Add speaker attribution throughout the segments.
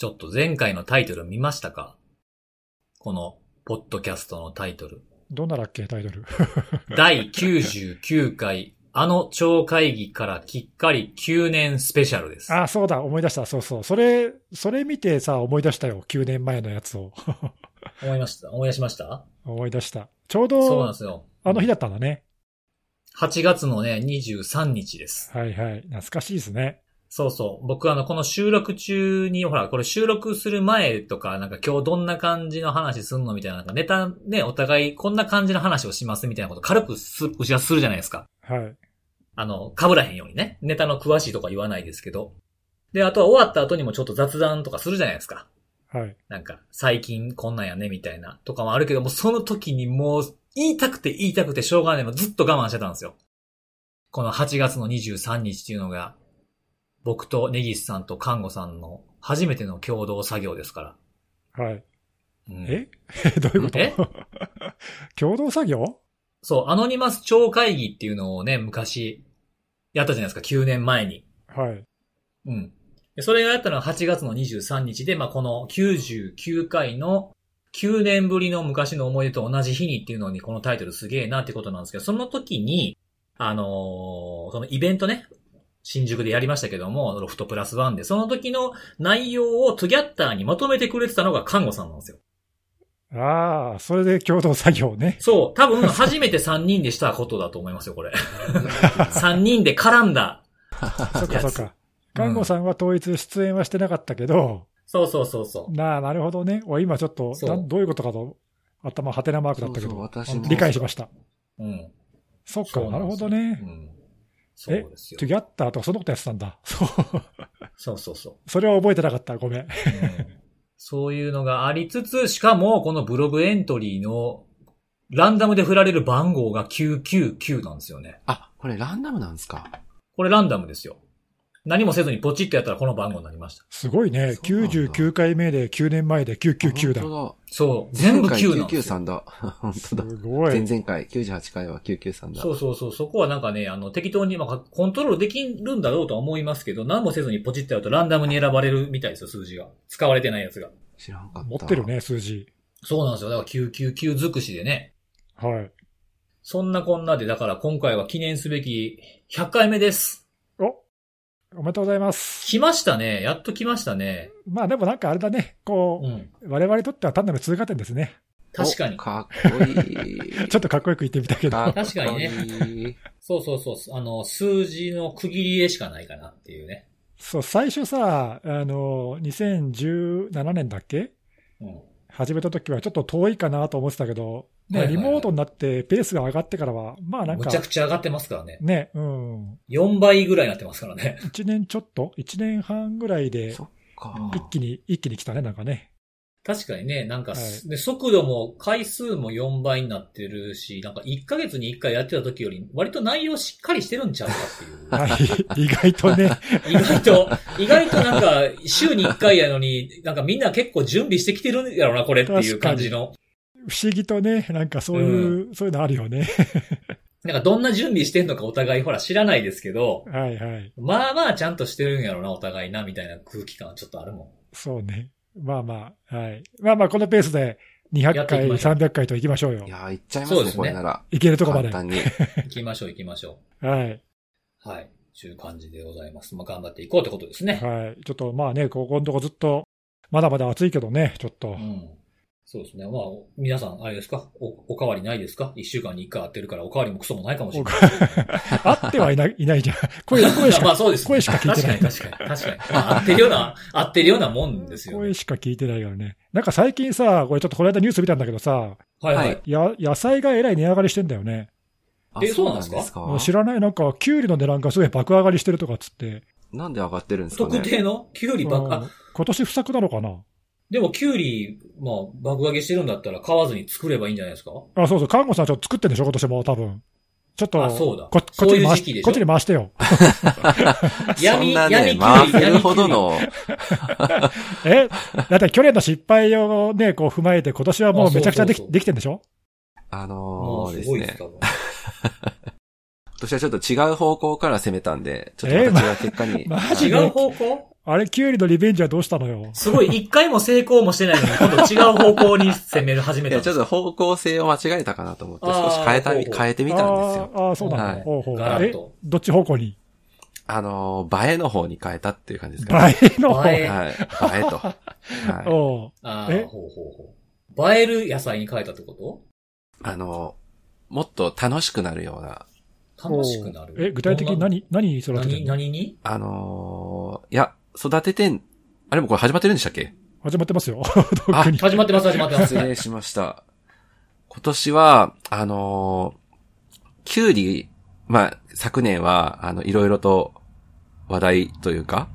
Speaker 1: ちょっと前回のタイトル見ましたか？この、ポッドキャストのタイトル。
Speaker 2: どんなだっけ、タイトル？
Speaker 1: 第99回、あの超会議からきっかり9年スペシャルです。
Speaker 2: あ、そうだ、思い出した。そうそう。それ、それ見てさ、思い出したよ。9年前のやつを。
Speaker 1: 思いました？思い出しました？
Speaker 2: 思い出した。ちょう
Speaker 1: そうなん
Speaker 2: ど
Speaker 1: で、すよ。
Speaker 2: あの日だったんだね。
Speaker 1: 8月のね、23日です。
Speaker 2: はいはい。懐かしいですね。
Speaker 1: そうそう。僕あの、この収録中に、ほら、これ収録する前とか、なんか今日どんな感じの話すんのみたいな、なんかネタね、お互いこんな感じの話をしますみたいなこと軽くす、打ち合わせするじゃないですか。
Speaker 2: はい。
Speaker 1: あの、被らへんようにね。ネタの詳しいとか言わないですけど。で、あとは終わった後にもちょっと雑談とかするじゃないですか。
Speaker 2: はい。
Speaker 1: なんか、最近こんなんやね、みたいな、とかもあるけども、その時にもう、言いたくて言いたくてしょうがないのずっと我慢してたんですよ。この8月の23日っていうのが、僕と根岸さんと看護さんの初めての共同作業ですから。
Speaker 2: はい。
Speaker 1: うん
Speaker 2: え？どういうこと？
Speaker 1: え？
Speaker 2: 共同作業？
Speaker 1: そう、アノニマス超会議っていうのをね、昔、やったじゃないですか、9年前に。
Speaker 2: はい。
Speaker 1: うん。でそれがやったのは8月の23日で、まあ、この99回の9年ぶりの昔の思い出と同じ日にっていうのにこのタイトルすげえなってことなんですけど、その時に、あのーそのイベントね、新宿でやりましたけども、ロフトプラスワンで、その時の内容をトゥギャッターにまとめてくれてたのが看護さんなんですよ。
Speaker 2: ああ、それで共同作業ね。
Speaker 1: そう、多分初めて3人でしたことだと思いますよ、これ。3人で絡んだ。
Speaker 2: そっかそっか。看護さんは統一出演はしてなかったけど、
Speaker 1: そうそうそうそう。
Speaker 2: なあ、なるほどね。お今ちょっと、どういうことかと、頭はてなマークだったけど、
Speaker 3: そうそう私も
Speaker 2: 理解しました。
Speaker 1: うん。
Speaker 2: そっか、なんるほどね
Speaker 1: う。ん。そうですよ
Speaker 2: トゥ。ギャッターとかそのことやってたんだ。そう。
Speaker 1: そうそうそう。
Speaker 2: それは覚えてなかった。ごめん。
Speaker 1: うんそういうのがありつつ、しかも、このブログエントリーの、ランダムで振られる番号が999なんですよね。
Speaker 3: あ、これランダムなんですか？
Speaker 1: これランダムですよ。何もせずにポチッとやったらこの番号になりました。
Speaker 2: すごいね。
Speaker 3: そうなんだ
Speaker 2: 99回目で9年前で999だ。
Speaker 3: 本
Speaker 1: そう。
Speaker 3: 当
Speaker 1: 全部
Speaker 3: 前回
Speaker 1: 9なんですよ。
Speaker 3: 993だ。本
Speaker 2: す
Speaker 3: 当だ。
Speaker 2: ごい。
Speaker 3: 前々回、98回は993だ。
Speaker 1: そうそうそう。そこはなんかね、あの、適当に、まあ、コントロールできるんだろうとは思いますけど、何もせずにポチッとやるとランダムに選ばれるみたいですよ、数字が。使われてないやつが。
Speaker 3: 知らんかった。
Speaker 2: 持ってる。ね、数字。
Speaker 1: そうなんですよ。だから999尽くしでね。
Speaker 2: はい。
Speaker 1: そんなこんなで、だから今回は記念すべき100回目です。
Speaker 2: おおめでとうございます。
Speaker 1: 来ましたね。やっと来ましたね。
Speaker 2: まあでもなんかあれだね。こ
Speaker 1: うん。
Speaker 2: う、我々にとっては単なる通過点ですね。
Speaker 1: 確かに
Speaker 3: お。かっこいい。
Speaker 2: ちょっとかっこよく言ってみたけど。
Speaker 3: かっこいい
Speaker 1: 確かにね。そうそうそう。あの、数字の区切りでしかないかなっていうね。
Speaker 2: そう、最初さ、あの、2017年だっけ？
Speaker 1: うん。
Speaker 2: 始めた時はちょっと遠いかなと思ってたけど、ね、
Speaker 1: はいはいはい
Speaker 2: リモートになってペースが上がってからは、まあなんか
Speaker 1: むちゃく、ちゃ上がってますからね。
Speaker 2: ね、うん。
Speaker 1: 4倍ぐらいになってますからね。
Speaker 2: 1年ちょっと ?1 年半ぐらいで
Speaker 3: そっか。
Speaker 2: 一気に、一気に来たね、なんかね。
Speaker 1: 確かにね、なんか、
Speaker 2: はい
Speaker 1: で、速度も回数も4倍になってるし、なんか1ヶ月に1回やってた時より、割と内容しっかりしてるんちゃうかっていう。
Speaker 2: はい。意外とね、
Speaker 1: 意外と、意外となんか、週に1回やのに、なんかみんな結構準備してきてるんやろな、これっていう感じの。
Speaker 2: 不思議とね、なんかそういう、そういうのあるよね。
Speaker 1: なんかどんな準備してんのかお互いほら知らないですけど、
Speaker 2: はいはい。
Speaker 1: まあまあちゃんとしてるんやろな、お互いな、みたいな空気感はちょっとあるも
Speaker 2: そうね。まあまあ、はい。まあまあ、このペースで200回、
Speaker 1: やっていきましょう
Speaker 2: 300回と行きましょうよ
Speaker 3: い。やー、行っちゃいますね、
Speaker 1: そうですね
Speaker 3: これなら。
Speaker 2: 行けるとこまで。
Speaker 3: 簡単に。
Speaker 1: ん。行きましょう行きましょ
Speaker 2: はい。
Speaker 1: う。はい。という感じでございます。まあ頑張っていこうってことですね。
Speaker 2: はい。ちょっとまあね、ここのとこずっと、まだまだ暑いけどね、ちょっと
Speaker 1: う。ん。そうですね。まあ、皆さん、あれですか？お、おかわりないですか？一週間に一回会ってるから、おかわりもクソもないかもしれない。
Speaker 2: 会ってはいないいないじゃん。声、声しか、
Speaker 1: まあそうです。
Speaker 2: 声しか聞いてない
Speaker 1: 確かに確かに。確かに。まあ、合ってるような、合ってるようなもんですよね。
Speaker 2: 声しか聞いてないからね。なんか最近さ、これちょっとこの間ニュース見たんだけどさ、
Speaker 1: はいはい。
Speaker 3: はい
Speaker 2: や、野菜がえらい値上がりしてんだよね。
Speaker 3: あ
Speaker 1: えそうなんですか？
Speaker 3: か？
Speaker 2: 知らないなんか、キュウリの値段がすごい爆上がりしてるとかっつって。
Speaker 3: なんで上がってるんですかね？
Speaker 1: 特定の？キュウリ爆、
Speaker 2: う今年不作なのかな？
Speaker 1: でもキュウリ、まあ、爆上げしてるんだったら買わずに作ればいいんじゃないですか？
Speaker 2: あ、そうそう、看護さんちょっと作ってんでしょ今年も多分。ちょっと、
Speaker 1: あそうだ。
Speaker 2: ここっち
Speaker 1: そういう
Speaker 2: に回
Speaker 1: 時期でしょ？
Speaker 2: しこっちに回してよ。
Speaker 1: 闇
Speaker 3: そんなね、
Speaker 1: 闇キュウリ
Speaker 3: 回せるほどの、
Speaker 2: えだって去年の失敗をね、こう踏まえて今年はもうめちゃくちゃできできてんでしょ？
Speaker 3: あ
Speaker 1: も
Speaker 3: のーですね。
Speaker 1: うすごいです、多分。
Speaker 3: 年はちょっと違う方向から攻めたんで、ちょっと違う結果に。
Speaker 2: マジ
Speaker 1: 違う方向？
Speaker 2: あれ、キュウリのリベンジはどうしたのよ。
Speaker 1: すごい、一回も成功もしてないのに、今度違う方向に攻める始め
Speaker 3: いや、
Speaker 1: たんです
Speaker 3: ちょっと方向性を間違えたかなと思って、少し変えた変えてみたんですよ。
Speaker 2: あーあー、そうなんだ。
Speaker 3: はい
Speaker 2: ほうほうえどっち方向に？
Speaker 3: あのー、映えの方に変えたっていう感じですかね。
Speaker 2: 映えの方？
Speaker 3: はい。映えと。はい。
Speaker 2: おう
Speaker 1: ああ、
Speaker 2: え？
Speaker 1: ほうほうほう。映える野菜に変えたってこと？
Speaker 3: あのー、もっと楽しくなるような、
Speaker 1: 楽しくなる。
Speaker 2: え、具体的に何、何育てて
Speaker 1: 何、
Speaker 2: んの？
Speaker 1: 何に？
Speaker 3: あのー、いや、育ててん、あれもこれ始まってるんでしたっけ？
Speaker 2: 始まってますよ。特に。
Speaker 1: 始まってます、始まってます。
Speaker 3: 失礼しました。今年は、あのー、キュウリ、まあ、昨年は、あの、いろいろと話題というか、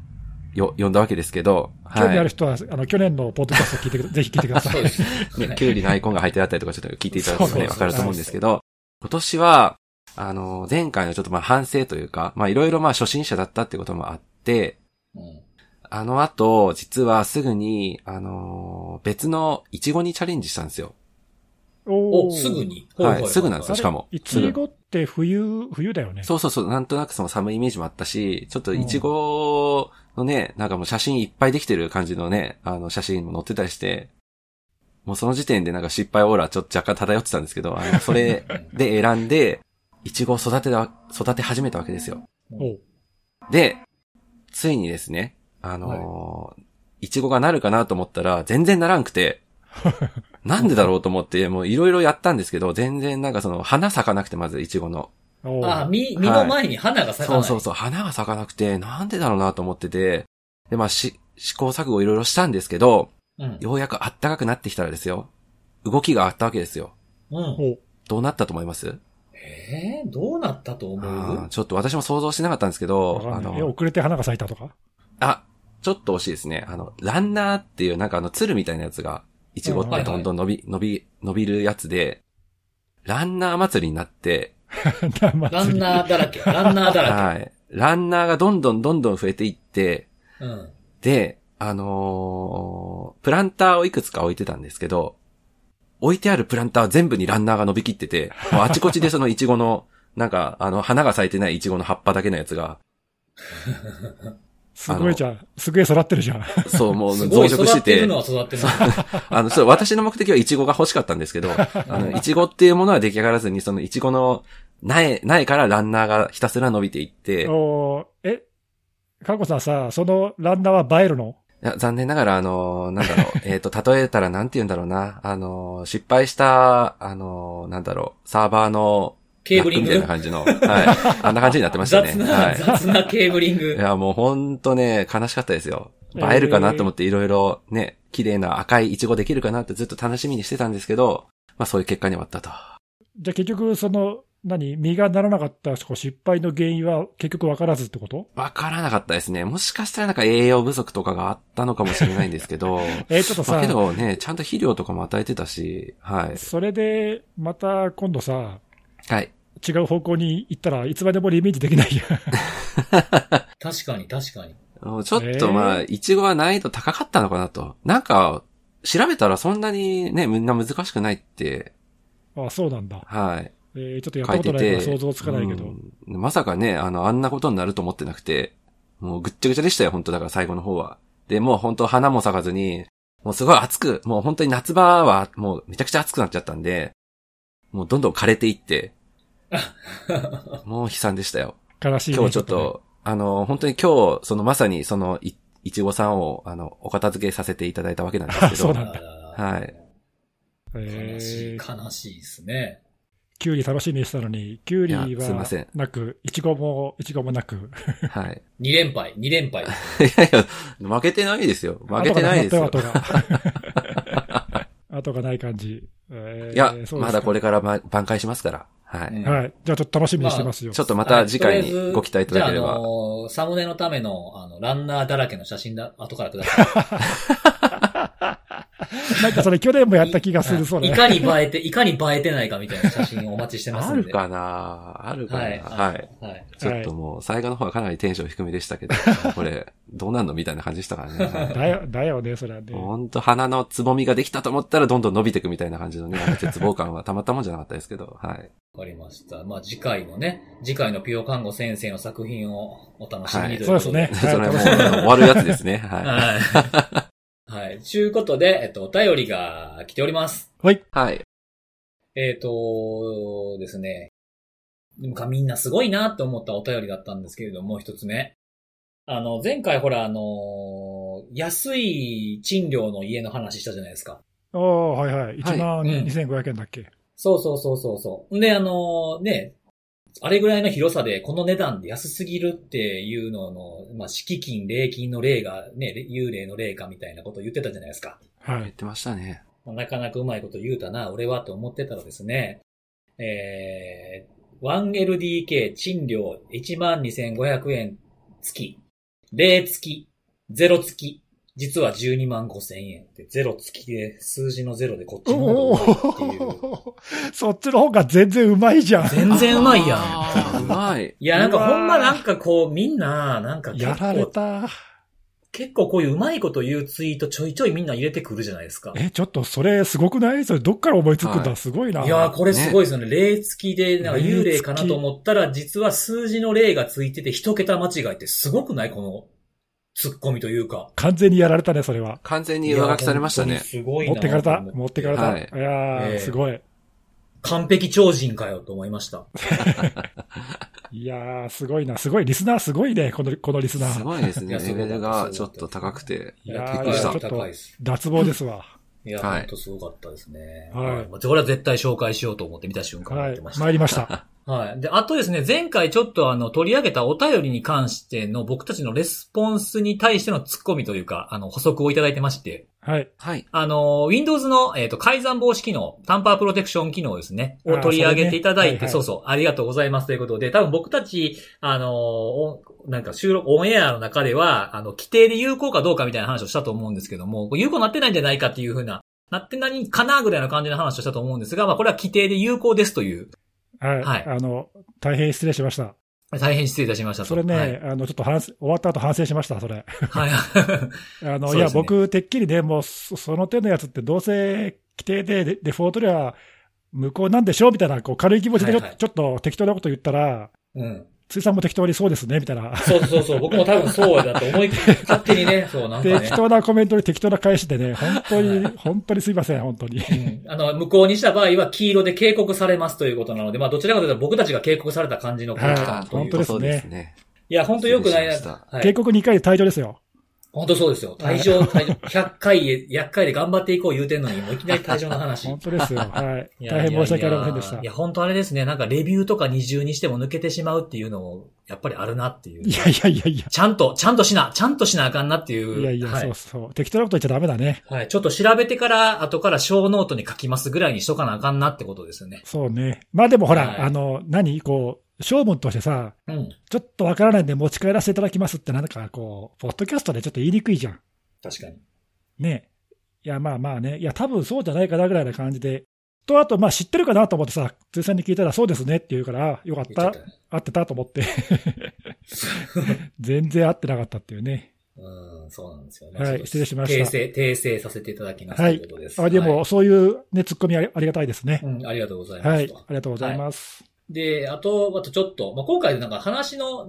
Speaker 3: よ、読んだわけですけど、
Speaker 2: 興味ある
Speaker 3: は
Speaker 2: 人は、あの、去年のポッドキャスト聞いてくだ、ぜひ聞いてください。
Speaker 1: そうです。
Speaker 3: い。ね、キュウリのアイコンが入ってあったりとか、ちょっと聞いていただくとね、わかると思うんですけど、今年は、あのー、前回のちょっとまあ反省というか、まあいろいろまあ初心者だったってこともあって、
Speaker 1: うん
Speaker 3: あの後、実はすぐに、あのー別のイチゴにチャレンジしたんですよ。
Speaker 1: お、
Speaker 2: お
Speaker 1: すぐに？
Speaker 3: はいすぐなんですよしかも
Speaker 2: いちごって冬、冬だよね。
Speaker 3: そうそうそう、なんとなくその寒いイメージもあったし、ちょっとイチゴのね、なんかもう写真いっぱいできてる感じのね、あの写真も載ってたりして、もうその時点でなんか失敗オーラちょっと若干漂ってたんですけど、あの、それで選んで、イチゴを育てた、育て始めたわけですよ。で、ついにですね、あのーイチゴがなるかなと思ったら、全然ならんくて、なんでだろうと思って、もういろいろやったんですけど、全然なんかその、花咲かなくて、まずイチゴの。
Speaker 1: ああ、実、実の前に花が咲かない。
Speaker 3: そうそうそう、花が咲かなくて、なんでだろうなと思ってて、で、まあ、し、試行錯誤いろいろしたんですけど、
Speaker 1: うん。
Speaker 3: ようやくあったかくなってきたらですよ。動きがあったわけですよ。
Speaker 1: うん。
Speaker 3: どうなったと思います？
Speaker 1: えー、どうなったと思う？
Speaker 3: ちょっと私も想像してなかったんですけどあの、
Speaker 2: 遅れて花が咲いたとか？
Speaker 3: あ、ちょっと惜しいですね。あの、ランナーっていうなんかあの、鶴みたいなやつが、いちごってどんどん伸び、伸び、伸びるやつで、ランナー祭りになって、
Speaker 1: ランナーだらけ。ランナーだら
Speaker 3: はい。ランナーがどんどんどんどん増えていって、
Speaker 1: け。うん。
Speaker 3: で、あのープランターをいくつか置いてたんですけど、置いてあるプランター全部にランナーが伸びきってて、もうあちこちでそのイチゴの、なんか、あの、花が咲いてないイチゴの葉っぱだけのやつが、
Speaker 2: すごいじゃん。すげえ育ってるじゃん。
Speaker 3: そう、もう増殖してて
Speaker 1: い育ってるの、は育ってる。
Speaker 3: あの、そう、私の目的はイチゴが欲しかったんですけど、あの、イチゴっていうものは出来上がらずに、そのイチゴの苗、苗からランナーがひたすら伸びていって、
Speaker 2: おうえ、かこさんさ、そのランナーは映えるの？
Speaker 3: 残念ながら、あの、なんだろう、えっと、例えたらなんて言うんだろうな、あの、失敗した、あの、なんだろう、サーバーの、
Speaker 1: ケーブリング？
Speaker 3: みたいな感じの、はい。あんな感じになってましたね。
Speaker 1: 雑な、
Speaker 3: はい。
Speaker 1: 雑なケーブリング。
Speaker 3: いや、もうほんとね、悲しかったですよ。
Speaker 2: えー
Speaker 3: 映えるかなと思っていろいろね、綺麗な赤いイチゴできるかなってずっと楽しみにしてたんですけど、まあそういう結果に終わったと。
Speaker 2: じゃあ結局、その、何、実がならなかった失敗の原因は結局わからずってこと？
Speaker 3: わからなかったですね。もしかしたらなんか栄養不足とかがあったのかもしれないんですけど、
Speaker 2: えーちょっとさ
Speaker 3: まあけ、どね、ちゃんと肥料とかも与えてたし、はい。
Speaker 2: それで、また今度さ、
Speaker 3: はい。
Speaker 2: 違う方向に行ったらいつまでもリベンジできないやん。
Speaker 1: 確かに、確かに。
Speaker 3: ちょっとまあ、イチゴは難易度高かったのかなと。なんか、調べたらそんなにね、みんな難しくないって、
Speaker 2: あそうなんだ。
Speaker 3: はい。
Speaker 2: えーちょっとやったことないから想像つかないけど。
Speaker 3: うんまさかね、あの、あんなことになると思ってなくて、もうぐっちゃぐちゃでしたよ、本当だから最後の方は。で、もう本当花も咲かずに、もうすごい暑く、もう本当に夏場はもうめちゃくちゃ暑くなっちゃったんで、もうどんどん枯れていって、もう悲惨でしたよ。
Speaker 2: 悲しいね。
Speaker 3: 今日ちょっと、あの、本当に今日、そのまさにそのい、いちごさんを、あの、お片付けさせていただいたわけなんですけど、
Speaker 2: そうなんだ
Speaker 1: あ
Speaker 3: はい。
Speaker 2: え
Speaker 1: 悲しい、
Speaker 2: ー
Speaker 1: 悲しいですね。
Speaker 2: キュウリ楽しみにしたのに、キュウリは
Speaker 3: せん
Speaker 2: なく、イチゴも、イチゴもなく。
Speaker 3: はい。
Speaker 1: 二連敗、二連敗。
Speaker 3: いやいや、負けてないですよ。負けてないですよ
Speaker 2: 後。が がない感じ。えー
Speaker 3: いやまだこれからま挽回しますから。はい。
Speaker 1: うん
Speaker 2: はい。じゃあちょっと楽しみにしてますよ。
Speaker 3: ちょっとまた次回に
Speaker 1: はい
Speaker 3: ご期待いただければ。
Speaker 1: じゃあ、あのーサムネのための、あの、ランナーだらけの写真だ、後からください。
Speaker 2: なんかそれ去年もやった気がする、それ。
Speaker 1: いかに映えて、いかに映えてないかみたいな写真をお待ちしてますんで。
Speaker 3: あるかな？あるかな？
Speaker 1: はい。
Speaker 3: はい。
Speaker 1: はい。
Speaker 3: ちょっともう、最後の方はかなりテンション低めでしたけど、これ、どうなんのみたいな感じでしたからね。はい
Speaker 2: だよ、だよね、それはね。
Speaker 3: ほんと鼻のつぼみができたと思ったらどんどん伸びていくみたいな感じのね、絶望感はたまったもんじゃなかったですけど、はい。
Speaker 1: わかりました。まあ次回のね、次回のピオ看護先生の作品をお楽しみにということで。
Speaker 2: そうですね。
Speaker 3: それはも終わるやつですね。はい。
Speaker 1: はい。はい。ちゅうことで、えっと、お便りが来ております。
Speaker 2: はい。
Speaker 3: はい。
Speaker 1: えっ、とですね。なんかみんなすごいなって思ったお便りだったんですけれども、一つ目。あの、前回ほら、あの安い賃料の家の話したじゃないですか。
Speaker 2: おーはいはい。1万
Speaker 1: うん
Speaker 2: 2500円だっけ。
Speaker 1: そうそうそうそうそう。で、あのね、あれぐらいの広さでこの値段で安すぎるっていうのの、まあ、敷金、礼金の例がね、幽霊の例かみたいなことを言ってたじゃないですか。
Speaker 2: はい。
Speaker 3: 言ってましたね。
Speaker 1: まあなかなかうまいこと言うたな、俺はと思ってたらですね、えー、1LDK 賃料12,500円付き、0付き、0付き、実は12万5千円って、0付きで、数字の0でこっちの方
Speaker 2: お
Speaker 1: がっていう。
Speaker 2: ー そっちの方が全然うまいじゃん。
Speaker 1: 全然うまいやん。
Speaker 3: うまい。
Speaker 1: いや、なんかほんまなんかこう、みんな、なんか結
Speaker 2: やられ
Speaker 1: 構、
Speaker 2: た。
Speaker 1: 結構こういううまいこと言うツイートちょいちょいみんな入れてくるじゃないですか。
Speaker 2: え、ちょっとそれすごくないそれ？どっから思いつくんだ、
Speaker 3: はい
Speaker 2: すごいな。
Speaker 1: いやー、これすごいですよね。例付きで、なんか幽霊かなと思ったら、実は数字の例がついてて一桁間違いってすごくない？この、ツッコミというか。
Speaker 2: 完全にやられたね、それは。
Speaker 3: 完全に上書きされましたね
Speaker 1: すごいな
Speaker 2: 持ってかれた？持ってかれた？
Speaker 3: はい
Speaker 2: い、やー、
Speaker 1: ええ
Speaker 2: すごい。
Speaker 1: 完璧超人かよと思いました。
Speaker 2: いやー、すごいな。すごい。リスナーすごいね、この、このリスナ
Speaker 3: す
Speaker 2: ー。
Speaker 3: ごいですね。レベルがちょっと高くて。
Speaker 1: いや、
Speaker 3: ー。
Speaker 2: ちょっと。脱帽ですわ。
Speaker 1: いや、
Speaker 3: はい
Speaker 1: ほんとすごかったですね。
Speaker 2: はい
Speaker 1: まあこれは絶対紹介しようと思って見た瞬間
Speaker 2: はい
Speaker 1: 思ってま。した。
Speaker 2: 参りました。
Speaker 1: はい。で、あとですね、前回ちょっとあの、取り上げたお便りに関しての僕たちのレスポンスに対してのツッコミというか、あの、補足をいただいてまして、
Speaker 2: はい。
Speaker 3: はい。
Speaker 1: あの、Windows の、えっ、と、改ざん防止機能、タンパープロテクション機能ですね、を取り上げていただいて、
Speaker 2: それねはいはい
Speaker 1: そうそう、ありがとうございますということで、多分僕たち、あの、おなんか収録、オンエアの中では、あの、規定で有効かどうかみたいな話をしたと思うんですけども、有効になってないんじゃないかっていうふうな、なって何かなぐらいの感じの話をしたと思うんですが、まあこれは規定で有効ですという、
Speaker 2: はい。
Speaker 1: はい
Speaker 2: あの、大変失礼しました。
Speaker 1: 大変失礼いたしましたと。
Speaker 2: それね、
Speaker 1: はい。
Speaker 2: あの、ちょっと反省終わった後反省しました、それ。
Speaker 1: はい。
Speaker 2: あの、
Speaker 1: ね
Speaker 2: いや、僕、てっきりね、もう、そその手のやつって、どうせ規定でデデフォルトでは無効なんでしょうみたいな、こう、軽い気持ちでちょ,、
Speaker 1: はいはい
Speaker 2: ちょっと適当なこと言ったら、
Speaker 1: うん。
Speaker 2: ついさんも適当にそうですね、みたいな。
Speaker 1: そうそうそう。僕も多分そうだと思い、勝手にね、そうなんかね
Speaker 2: 適。当なコメントに適当な返しでね、本当に、本当にすいません、本当に。
Speaker 1: うんあの、無効にした場合は黄色で警告されますということなので、まあ、どちらかというと僕たちが警告された感じの感という
Speaker 2: 本当ですね
Speaker 3: そうですね。
Speaker 1: いや、本当良くないな。い
Speaker 2: 警。告2回で退場ですよ。
Speaker 1: 本当そうですよ。退場、退場、100回へ、100回で頑張っていこう言うてんのに、もういきなり退場の話。
Speaker 2: 本当ですよ。はい。
Speaker 1: いや
Speaker 2: 大変申し訳ありませんでした。
Speaker 1: いや、いや本当あれですね。なんかレビューとか二重にしても抜けてしまうっていうのも、やっぱりあるなっていう。
Speaker 2: いやいやいやいや。
Speaker 1: ちゃんと、ちゃんとしな、ちゃんとしなあかんなっていう。
Speaker 2: いやいや、
Speaker 1: はい
Speaker 2: そうそう。適当なこと言っちゃダメだね。
Speaker 1: はい。ちょっと調べてから、後から小ノートに書きますぐらいにしとかなあかんなってことですよね。
Speaker 2: そうね。まあでもほら、
Speaker 1: はい
Speaker 2: あの、何こう、勝負としてさ、
Speaker 1: うん。
Speaker 2: ちょっとわからないんで持ち帰らせていただきますってなんかこう、ポッドキャストでちょっと言いにくいじゃん。
Speaker 1: 確かに。
Speaker 2: ね。いや、まあまあね。いや、多分そうじゃないかなぐらいな感じで。と、あと、まあ知ってるかなと思ってさ、通さんに聞いたらそうですねって言うから、よかった
Speaker 1: 言っ。
Speaker 2: 合ってたと思って。全然合ってなかったっていうね。
Speaker 1: うん、そうなんですよね。
Speaker 2: はい失礼しました
Speaker 1: 訂正、訂正させていただきます。
Speaker 2: はい
Speaker 1: ということです。
Speaker 2: あでも、
Speaker 1: はい
Speaker 2: そういうね、ツッコミありがたいですね。
Speaker 1: うん、ありがとうございます。
Speaker 2: はい。ありがとうございます。
Speaker 1: で、あと、あとちょっと、まあ、今回なんか話の、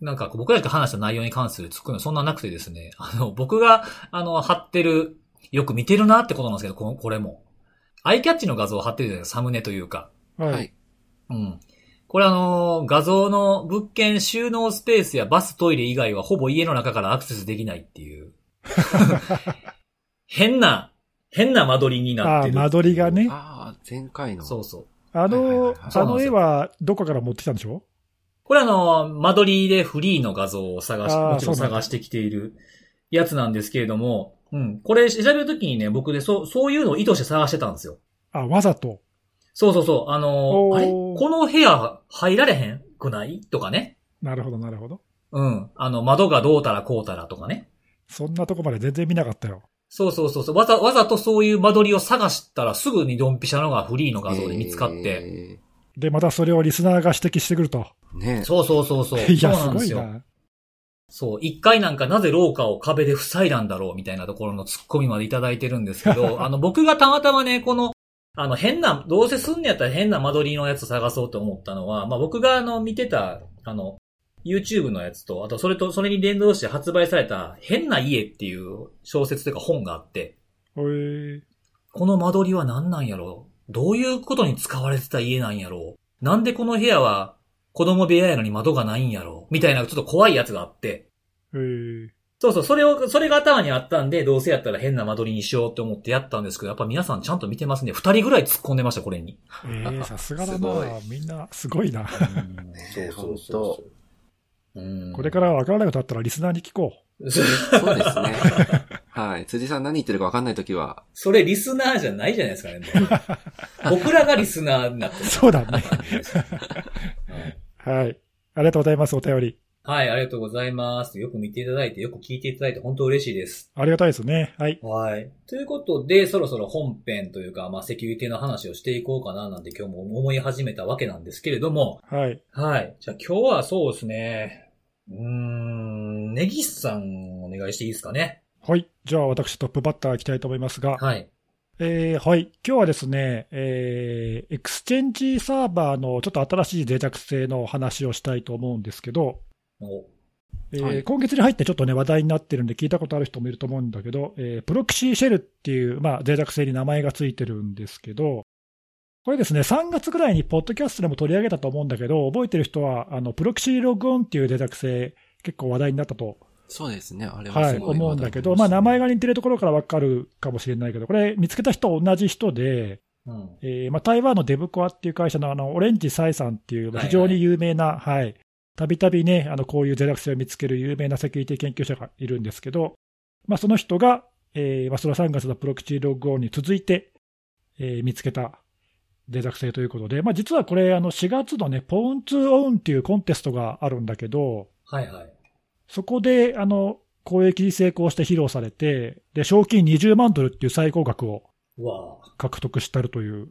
Speaker 1: なんか僕らが話した内容に関するツッコミはそんななくてですね、あの、僕が、あの、貼ってる、よく見てるなってことなんですけど、このこれも。アイキャッチの画像を貼ってるじゃないですか、サムネというか。
Speaker 2: はい。
Speaker 3: はい。
Speaker 1: うん。これあの、画像の物件収納スペースやバストイレ以外はほぼ家の中からアクセスできないっていう。変な、変な間取りになってる。
Speaker 2: あ間取りがね。
Speaker 3: ああ、前回の。
Speaker 1: そうそう。
Speaker 2: あ
Speaker 3: はいはい
Speaker 2: の
Speaker 3: はい、
Speaker 2: あの絵はどこから持ってきたんでしょ？
Speaker 1: これあの、間取りでフリーの画像を探し、もちろん探してきているやつなんですけれども、うん。これ調べるときにね、僕でそう、そういうのを意図して探してたんですよ。
Speaker 2: あ、わざと？
Speaker 1: そうそうそう。あのあれ？この部屋入られへんくない？とかね。
Speaker 2: なるほど、なるほど。
Speaker 1: うん。あの、窓がどうたらこうたらとかね。
Speaker 2: そんなとこまで全然見なかったよ。
Speaker 1: そうそうそうそう。わざ、わざとそういう間取りを探したらすぐにドンピシャのがフリーの画像で見つかって。
Speaker 3: え
Speaker 2: で、またそれをリスナーが指摘してくると。
Speaker 3: ーね
Speaker 1: そうそうそうそう。
Speaker 2: いや、
Speaker 1: そうなんですよ。
Speaker 2: すごいな。
Speaker 1: そう。一回なんかなぜ廊下を壁で塞いだんだろうみたいなところの突っ込みまでいただいてるんですけど、あの、僕がたまたまね、この、あの、変な、どうせすんねやったら変な間取りのやつ探そうと思ったのは、まあ僕があの、見てた、あの、YouTube のやつと、あとそれと、それに連動して発売された変な家っていう小説というか本があって、
Speaker 2: おい
Speaker 1: この間取りは何なんやろうどういうことに使われてた家なんやろうなんでこの部屋は子供部屋やのに窓がないんやろうみたいなちょっと怖いやつがあって、
Speaker 2: えー
Speaker 1: そうそう、それを、それが頭にあったんで、どうせやったら変な間取りにしようって思ってやったんですけど、やっぱ皆さんちゃんと見てますね。二人ぐらい突っ込んでました、これに。
Speaker 2: えーさすがだ
Speaker 3: すごい
Speaker 2: な。みんな、すごいな。
Speaker 3: そうそうそう
Speaker 1: うん。
Speaker 2: これからわからないことあったらリスナーに聞こ
Speaker 1: そ
Speaker 3: そうですね。はい。辻さん何言ってるか分かんないときは、
Speaker 1: それリスナーじゃないじゃないですかね。僕らがリスナーになって
Speaker 2: う。
Speaker 1: る。
Speaker 2: そうだね。はい。ありがとうございます、お便り。
Speaker 1: はい、ありがとうございます。よく見ていただいて、よく聞いていただいて、本当嬉しいです。
Speaker 2: ありがたいですね。はい。
Speaker 1: はい。ということで、そろそろ本編というか、まあ、セキュリティの話をしていこうかななんて今日も思い始めたわけなんですけれども、
Speaker 2: はい。
Speaker 1: はい。じゃあ今日はそうですね。うーん、ネギスさんお願いしていいですかね？
Speaker 2: はい。じゃあ私トップバッター行きたいと思いますが、
Speaker 1: はい。
Speaker 2: えーはい。今日はですね、えーエクスチェンジサーバーのちょっと新しい脆弱性の話をしたいと思うんですけど、
Speaker 1: お
Speaker 2: えー
Speaker 3: はい。
Speaker 2: 今月に入ってちょっとね、話題になってるんで聞いたことある人もいると思うんだけど、えープロキシーシェルっていう、まあ、脆弱性に名前がついてるんですけど、これですね、3月ぐらいにポッドキャストでも取り上げたと思うんだけど、覚えてる人は、あの、プロキシーログオンっていう脆弱性、結構話題になったと。
Speaker 3: そうですね。あれは
Speaker 2: はい、
Speaker 3: すごい
Speaker 2: 思うんだけど、まあ、名前が似てるところからわかるかもしれないけど、これ、見つけた人同じ人で、
Speaker 1: うん。
Speaker 2: えーまあ、台湾のデブコアっていう会社のあのオレンジ・サイさんっていう、非常に有名な、はい、たびたびね、あのこういう脆弱性を見つける有名なセキュリティ研究者がいるんですけど、まあ、その人が、えーまあ、その3月のプロキチログオンに続いて、えー見つけた脆弱性ということで、まあ、実はこれ、あの4月のね、ポーンツーオウンっていうコンテストがあるんだけど、
Speaker 1: はいはい。
Speaker 2: そこであの攻撃に成功して披露されて、で賞金20万ドルっていう最高額を。獲得してるという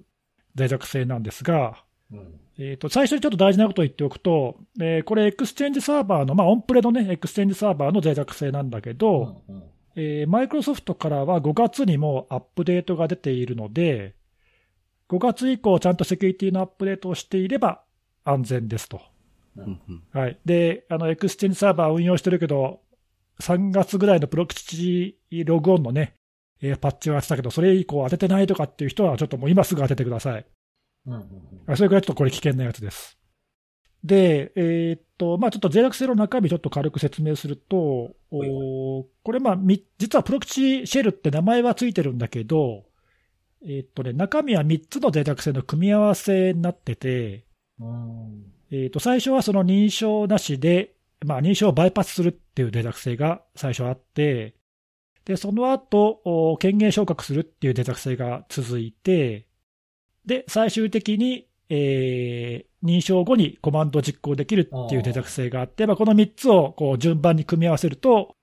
Speaker 2: 脆弱性なんですが、
Speaker 1: うん。
Speaker 2: えー、と最初にちょっと大事なことを言っておくと、えーこれ、エクスチェンジサーバーの、まあ、オンプレのね、エクスチェンジサーバーの脆弱性なんだけど、マイクロソフトからは5月にもアップデートが出ているので、5月以降、ちゃんとセキュリティのアップデートをしていれば安全ですと。
Speaker 3: うんうん
Speaker 2: はい、で、あのエクスチェンジサーバー運用してるけど、3月ぐらいのプロキシログオンのね、えーパッチをやってたけど、それ以降当ててないとかっていう人は、ちょっともう今すぐ当ててください。
Speaker 1: うんうん
Speaker 2: あそれくらいちょっとこれ危険なやつです。で、えーっと、まあちょっと脆弱性の中身ちょっと軽く説明すると、
Speaker 1: はいはい
Speaker 2: おこれまあみ、実はプロキシシェルって名前はついてるんだけど、えーっとね、中身は3つの脆弱性の組み合わせになってて、
Speaker 1: うん。
Speaker 2: えーっと、最初はその認証なしで、まあ認証をバイパスするっていう脆弱性が最初あって、で、その後、お権限昇格するっていう脆弱性が続いて、で、最終的に、えー認証後にコマンドを実行できるっていう脆弱性があって、まあ、この3つをこう順番に組み合わせると、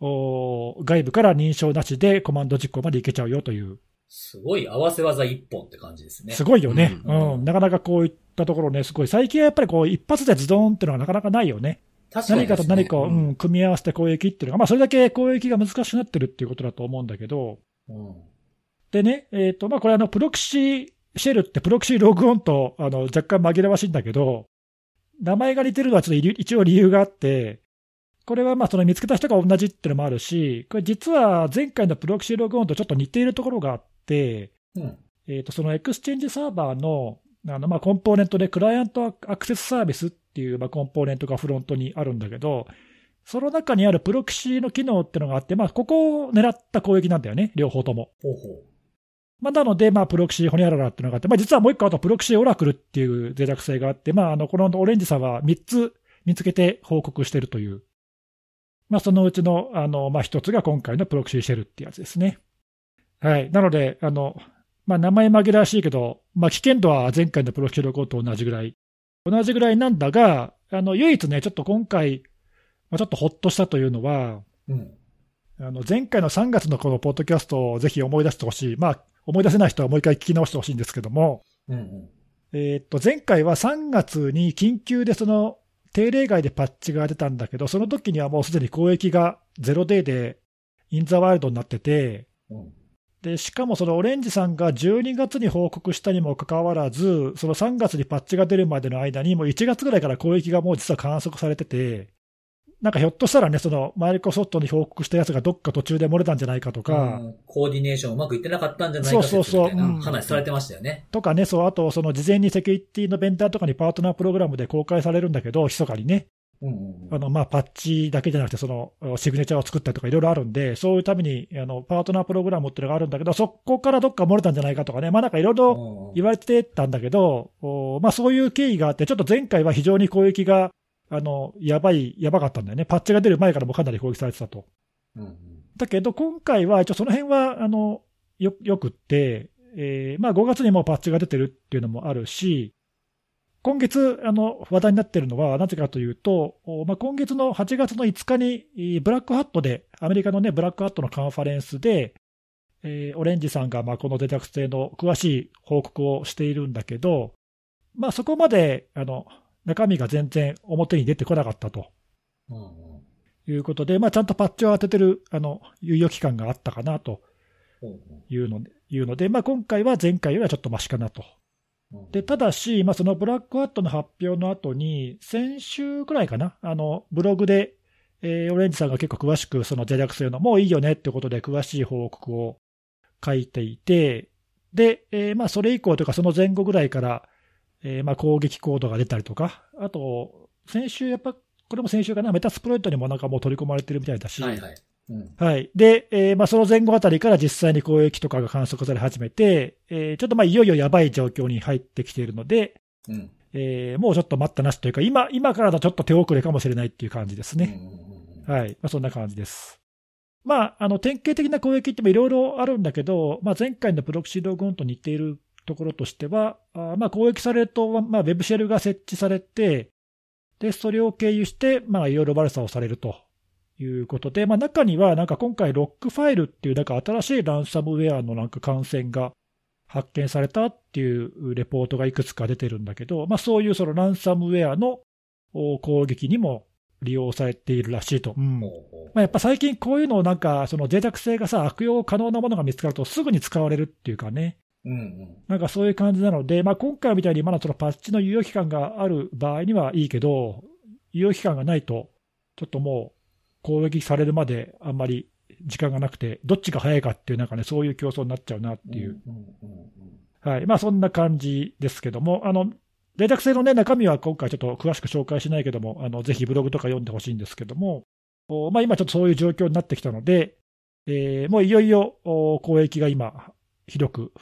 Speaker 2: お外部から認証なしでコマンド実行までいけちゃうよという、
Speaker 1: すごい合わせ技一本って感じですね。
Speaker 2: すごいよね、
Speaker 1: う
Speaker 2: うん。んなかなかこういったところね、すごい、最近はやっぱりこう一発でズドンっていうのがなかなかないよね。
Speaker 1: 確かに。
Speaker 2: 何かと何かを、
Speaker 1: う
Speaker 2: うん。ん、組み合わせて攻撃っていうのが、まあ、それだけ攻撃が難しくなってるっていうことだと思うんだけど、
Speaker 1: うん。
Speaker 2: でね、えっ、と、まあ、これあの、プロキシシェルってプロキシログオンと、あの、若干紛らわしいんだけど、名前が似てるのはちょっと一応理由があって、これはまあ、その見つけた人が同じっていうのもあるし、これ実は前回のプロキシログオンとちょっと似ているところがあって、
Speaker 1: うん。
Speaker 2: えー、とそのエクスチェンジサーバーのあの、まあ、コンポーネントでクライアントアクセスサービスっていう、まあ、コンポーネントがフロントにあるんだけど、その中にあるプロキシの機能っていうのがあって、まあ、ここを狙った攻撃なんだよね、両方とも。
Speaker 1: ほうほ
Speaker 2: まあ、なので、まあ、プロキシホニャララっていうのがあって、まあ、実はもう一個あとプロキシオラクルっていう脆弱性があって、まあ、あのこのオレンジさんは3つ見つけて報告してるという、まあ、そのうちのあの、まあ、1つが今回のプロキシシェルってやつですね。はい。なので、あの、まあ、名前紛らわしいけど、まあ、危険度は前回のプロキシロゴと同じぐらい。同じぐらいなんだが、あの、唯一ね、ちょっと今回、まあ、ちょっとほっとしたというのは、
Speaker 1: う。うん。
Speaker 2: あの前回の3月のこのポッドキャストをぜひ思い出してほしい。まあ、思い出せない人はもう一回聞き直してほしいんですけども、
Speaker 1: うんうん。
Speaker 2: えーっと、前回は3月に緊急でその定例外でパッチが出たんだけど、その時にはもうすでに公益が0デーでインザワイルドになってて、
Speaker 1: うん。
Speaker 2: で、しかもそのオレンジさんが12月に報告したにもかかわらず、その3月にパッチが出るまでの間に、もう1月ぐらいから攻撃がもう実は観測されてて、なんかひょっとしたらね、そのマイクロソフトに報告したやつがどっか途中で漏れたんじゃないかとか、
Speaker 1: うんコーディネーションうまくいってなかったんじゃないか
Speaker 2: そうそうそう。
Speaker 1: 話されてましたよね。
Speaker 2: とかね、そう、あとその事前にセキュリティのベンダーとかにパートナープログラムで公開されるんだけど、密かにね、
Speaker 1: うんうんうん。
Speaker 2: あの、まあ、パッチだけじゃなくて、その、シグネチャーを作ったりとかいろいろあるんで、そういうために、あの、パートナープログラムっていうのがあるんだけど、そこからどっか漏れたんじゃないかとかね、まあ、なんかいろいろ言われてたんだけど、おまあ、そういう経緯があって、ちょっと前回は非常に攻撃が、あの、やばい、やばかったんだよね。パッチが出る前からもかなり攻撃されてたと。
Speaker 1: うんうん
Speaker 2: だけど、今回は一応その辺は、あの、よ、よくって、えーまあ5月にもパッチが出てるっていうのもあるし、今月、あの、話題になってるのは、なぜかというと、おまあ、今月の8月の5日に、えーブラックハットで、アメリカのね、ブラックハットのカンファレンスで、えーオレンジさんが、まあ、このデタク性の詳しい報告をしているんだけど、まあ、そこまで、あの、中身が全然表に出てこなかったと。
Speaker 1: うんうん
Speaker 2: いうことで、まあ、ちゃんとパッチを当ててるあの猶予期間があったかなと
Speaker 1: うん
Speaker 2: いうので、いうのでまあ、今回は前回よりはちょっとマシかなと。
Speaker 1: うん
Speaker 2: でただし、まあ、そのブラックハットの発表の後に、先週くらいかな、あのブログで、えーオレンジさんが結構詳しく、その脆弱性のもういいよねってことで、詳しい報告を書いていて、で、えーまあ、それ以降というか、その前後ぐらいから、えーまあ、攻撃コードが出たりとか、あと、先週、やっぱ、これも先週かな、メタスプロイトにもなんかもう取り込まれてるみたいだし、
Speaker 1: はいはい。うん
Speaker 2: はい。で、えーまあ、その前後あたりから実際に攻撃とかが観測され始めて、えーちょっとまあいよいよやばい状況に入ってきているので、
Speaker 1: うん
Speaker 2: えーもうちょっと待ったなしというか、今、今からだとちょっと手遅れかもしれないっていう感じですね。はい。まあ、そんな感じです。まあ、あの、典型的な攻撃ってもいろいろあるんだけど、まあ、前回のプロキシログオンと似ているところとしては、あーまあ、攻撃されると、まあ、ウェブシェルが設置されて、で、それを経由して、まあ、いろいろ悪さをされるということで、まあ、中には、なんか今回、ロックファイルっていう、なんか新しいランサムウェアのなんか感染が発見されたっていうレポートがいくつか出てるんだけど、まあ、そういうそのランサムウェアのお攻撃にも利用されているらしいと。うん。まあ、やっぱ最近こういうのをなんか、その脆弱性がさ、悪用可能なものが見つかるとすぐに使われるっていうかね、
Speaker 1: うんうん。
Speaker 2: なんかそういう感じなので、まあ、今回みたいにまだそのパッチの猶予期間がある場合にはいいけど、猶予期間がないと、ちょっともう攻撃されるまであんまり時間がなくて、どっちが早いかっていう、なんかね、そういう競争になっちゃうなっていう、はい。まあ、そんな感じですけども、あの、脆弱性のね、中身は今回ちょっと詳しく紹介しないけども、あの、ぜひブログとか読んでほしいんですけども、おまあ、今ちょっとそういう状況になってきたので、えーもういよいよ、お攻撃が今、ひどく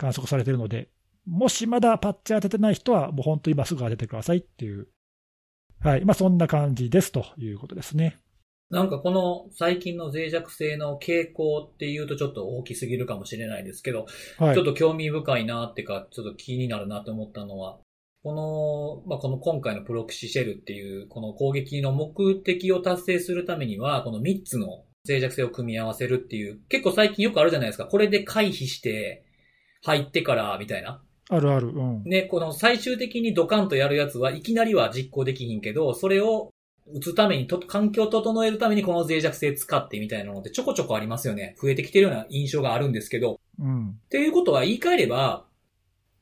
Speaker 2: 観測されているので、もしまだパッチ当ててない人は、もう本当今すぐ当ててくださいっていう、はい。まあ、そんな感じですということですね。
Speaker 1: なんかこの最近の脆弱性の傾向っていうとちょっと大きすぎるかもしれないですけど、
Speaker 2: はい。
Speaker 1: ちょっと興味深いなってか、ちょっと気になるなと思ったのは、この、まあ、この今回のプロキシシェルっていう、この攻撃の目的を達成するためには、この3つの脆弱性を組み合わせるっていう、結構最近よくあるじゃないですか。これで回避して、入ってから、みたいな。
Speaker 2: あるある。うん。
Speaker 1: ね、この最終的にドカンとやるやつはいきなりは実行できひんけど、それを打つためにと、環境を整えるためにこの脆弱性使ってみたいなのってちょこちょこありますよね。増えてきてるような印象があるんですけど、
Speaker 2: うん。
Speaker 1: っていうことは言い換えれば、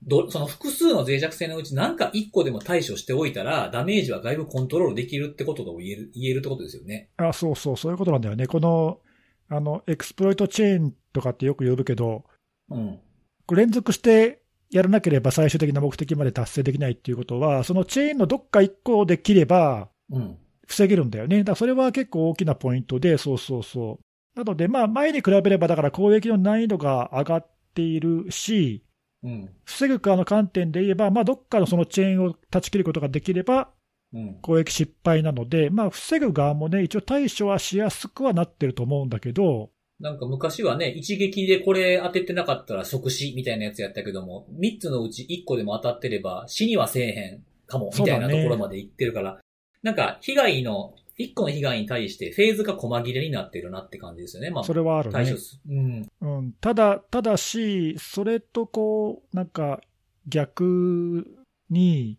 Speaker 1: ど、その複数の脆弱性のうち何か1個でも対処しておいたら、ダメージは外部コントロールできるってことと言える、言えるってことですよね。
Speaker 2: あ、そうそう、そういうことなんだよね。この、あの、エクスプロイトチェーンとかってよく呼ぶけど、
Speaker 1: うん。
Speaker 2: 連続してやらなければ最終的な目的まで達成できないっていうことは、そのチェーンのどっか一個で切れば
Speaker 1: うん。
Speaker 2: 防げるんだよね。だからそれは結構大きなポイントで、そうそうそう。なので、まあ、前に比べれば、だから攻撃の難易度が上がっているし、
Speaker 1: うん。
Speaker 2: 防ぐかの観点で言えば、まあ、どっかのそのチェーンを断ち切ることができれば、
Speaker 1: うん。
Speaker 2: 攻撃失敗なので、まあ、防ぐ側もね、一応対処はしやすくはなってると思うんだけど、
Speaker 1: なんか昔はね、一撃でこれ当ててなかったら即死みたいなやつやったけども、3つのうち1個でも当たってれば死にはせえへんかもみたいなところまで行ってるから、なんか被害の一個の被害に対してフェーズが細切れになってるなって感じですよね。まあ、
Speaker 2: それはあるね
Speaker 1: 対処。す。うん。
Speaker 2: うん、ただ、ただし、それとこう、なんか逆に、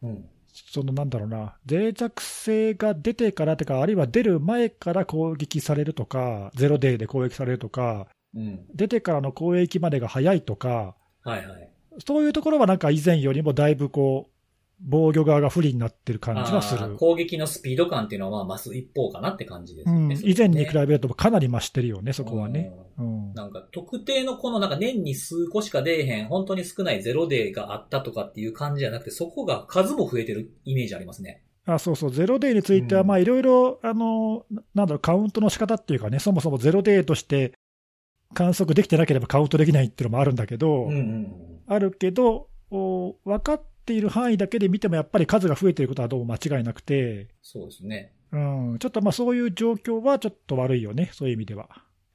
Speaker 1: うん。
Speaker 2: そのなんだろうな、脆弱性が出てからとか、あるいは出る前から攻撃されるとか、ゼロデーで攻撃されるとか、
Speaker 1: うん。
Speaker 2: 出てからの攻撃までが早いとか、
Speaker 1: はいはい。
Speaker 2: そういうところはなんか以前よりもだいぶこう、防御側が不利になってる感じはする。
Speaker 1: 攻撃のスピード感っていうのはまあ増す一方かなって感じです
Speaker 2: うん以前に比
Speaker 1: べ
Speaker 2: べるとかなり増してるよね、そこはね。うん。
Speaker 1: なんか特定のこのなんか年に数個しか出えへん、本当に少ないゼロデーがあったとかっていう感じじゃなくて、そこが数も増えてるイメージありますね。
Speaker 2: あそうそう、ゼロデーについては、
Speaker 1: うん
Speaker 2: まあいろいろ、あの、ななんだろう、カウントの仕方っていうかね、そもそもゼロデーとして観測できてなければカウントできないっていうのもあるんだけど、
Speaker 1: うんうん
Speaker 2: あるけど、お分かっている範囲だけで見ても、やっぱり数が増えていることはどうも間違いなくて、
Speaker 1: そうですね。
Speaker 2: うん、ちょっとまあそういう状況はちょっと悪いよね、そういう意味では。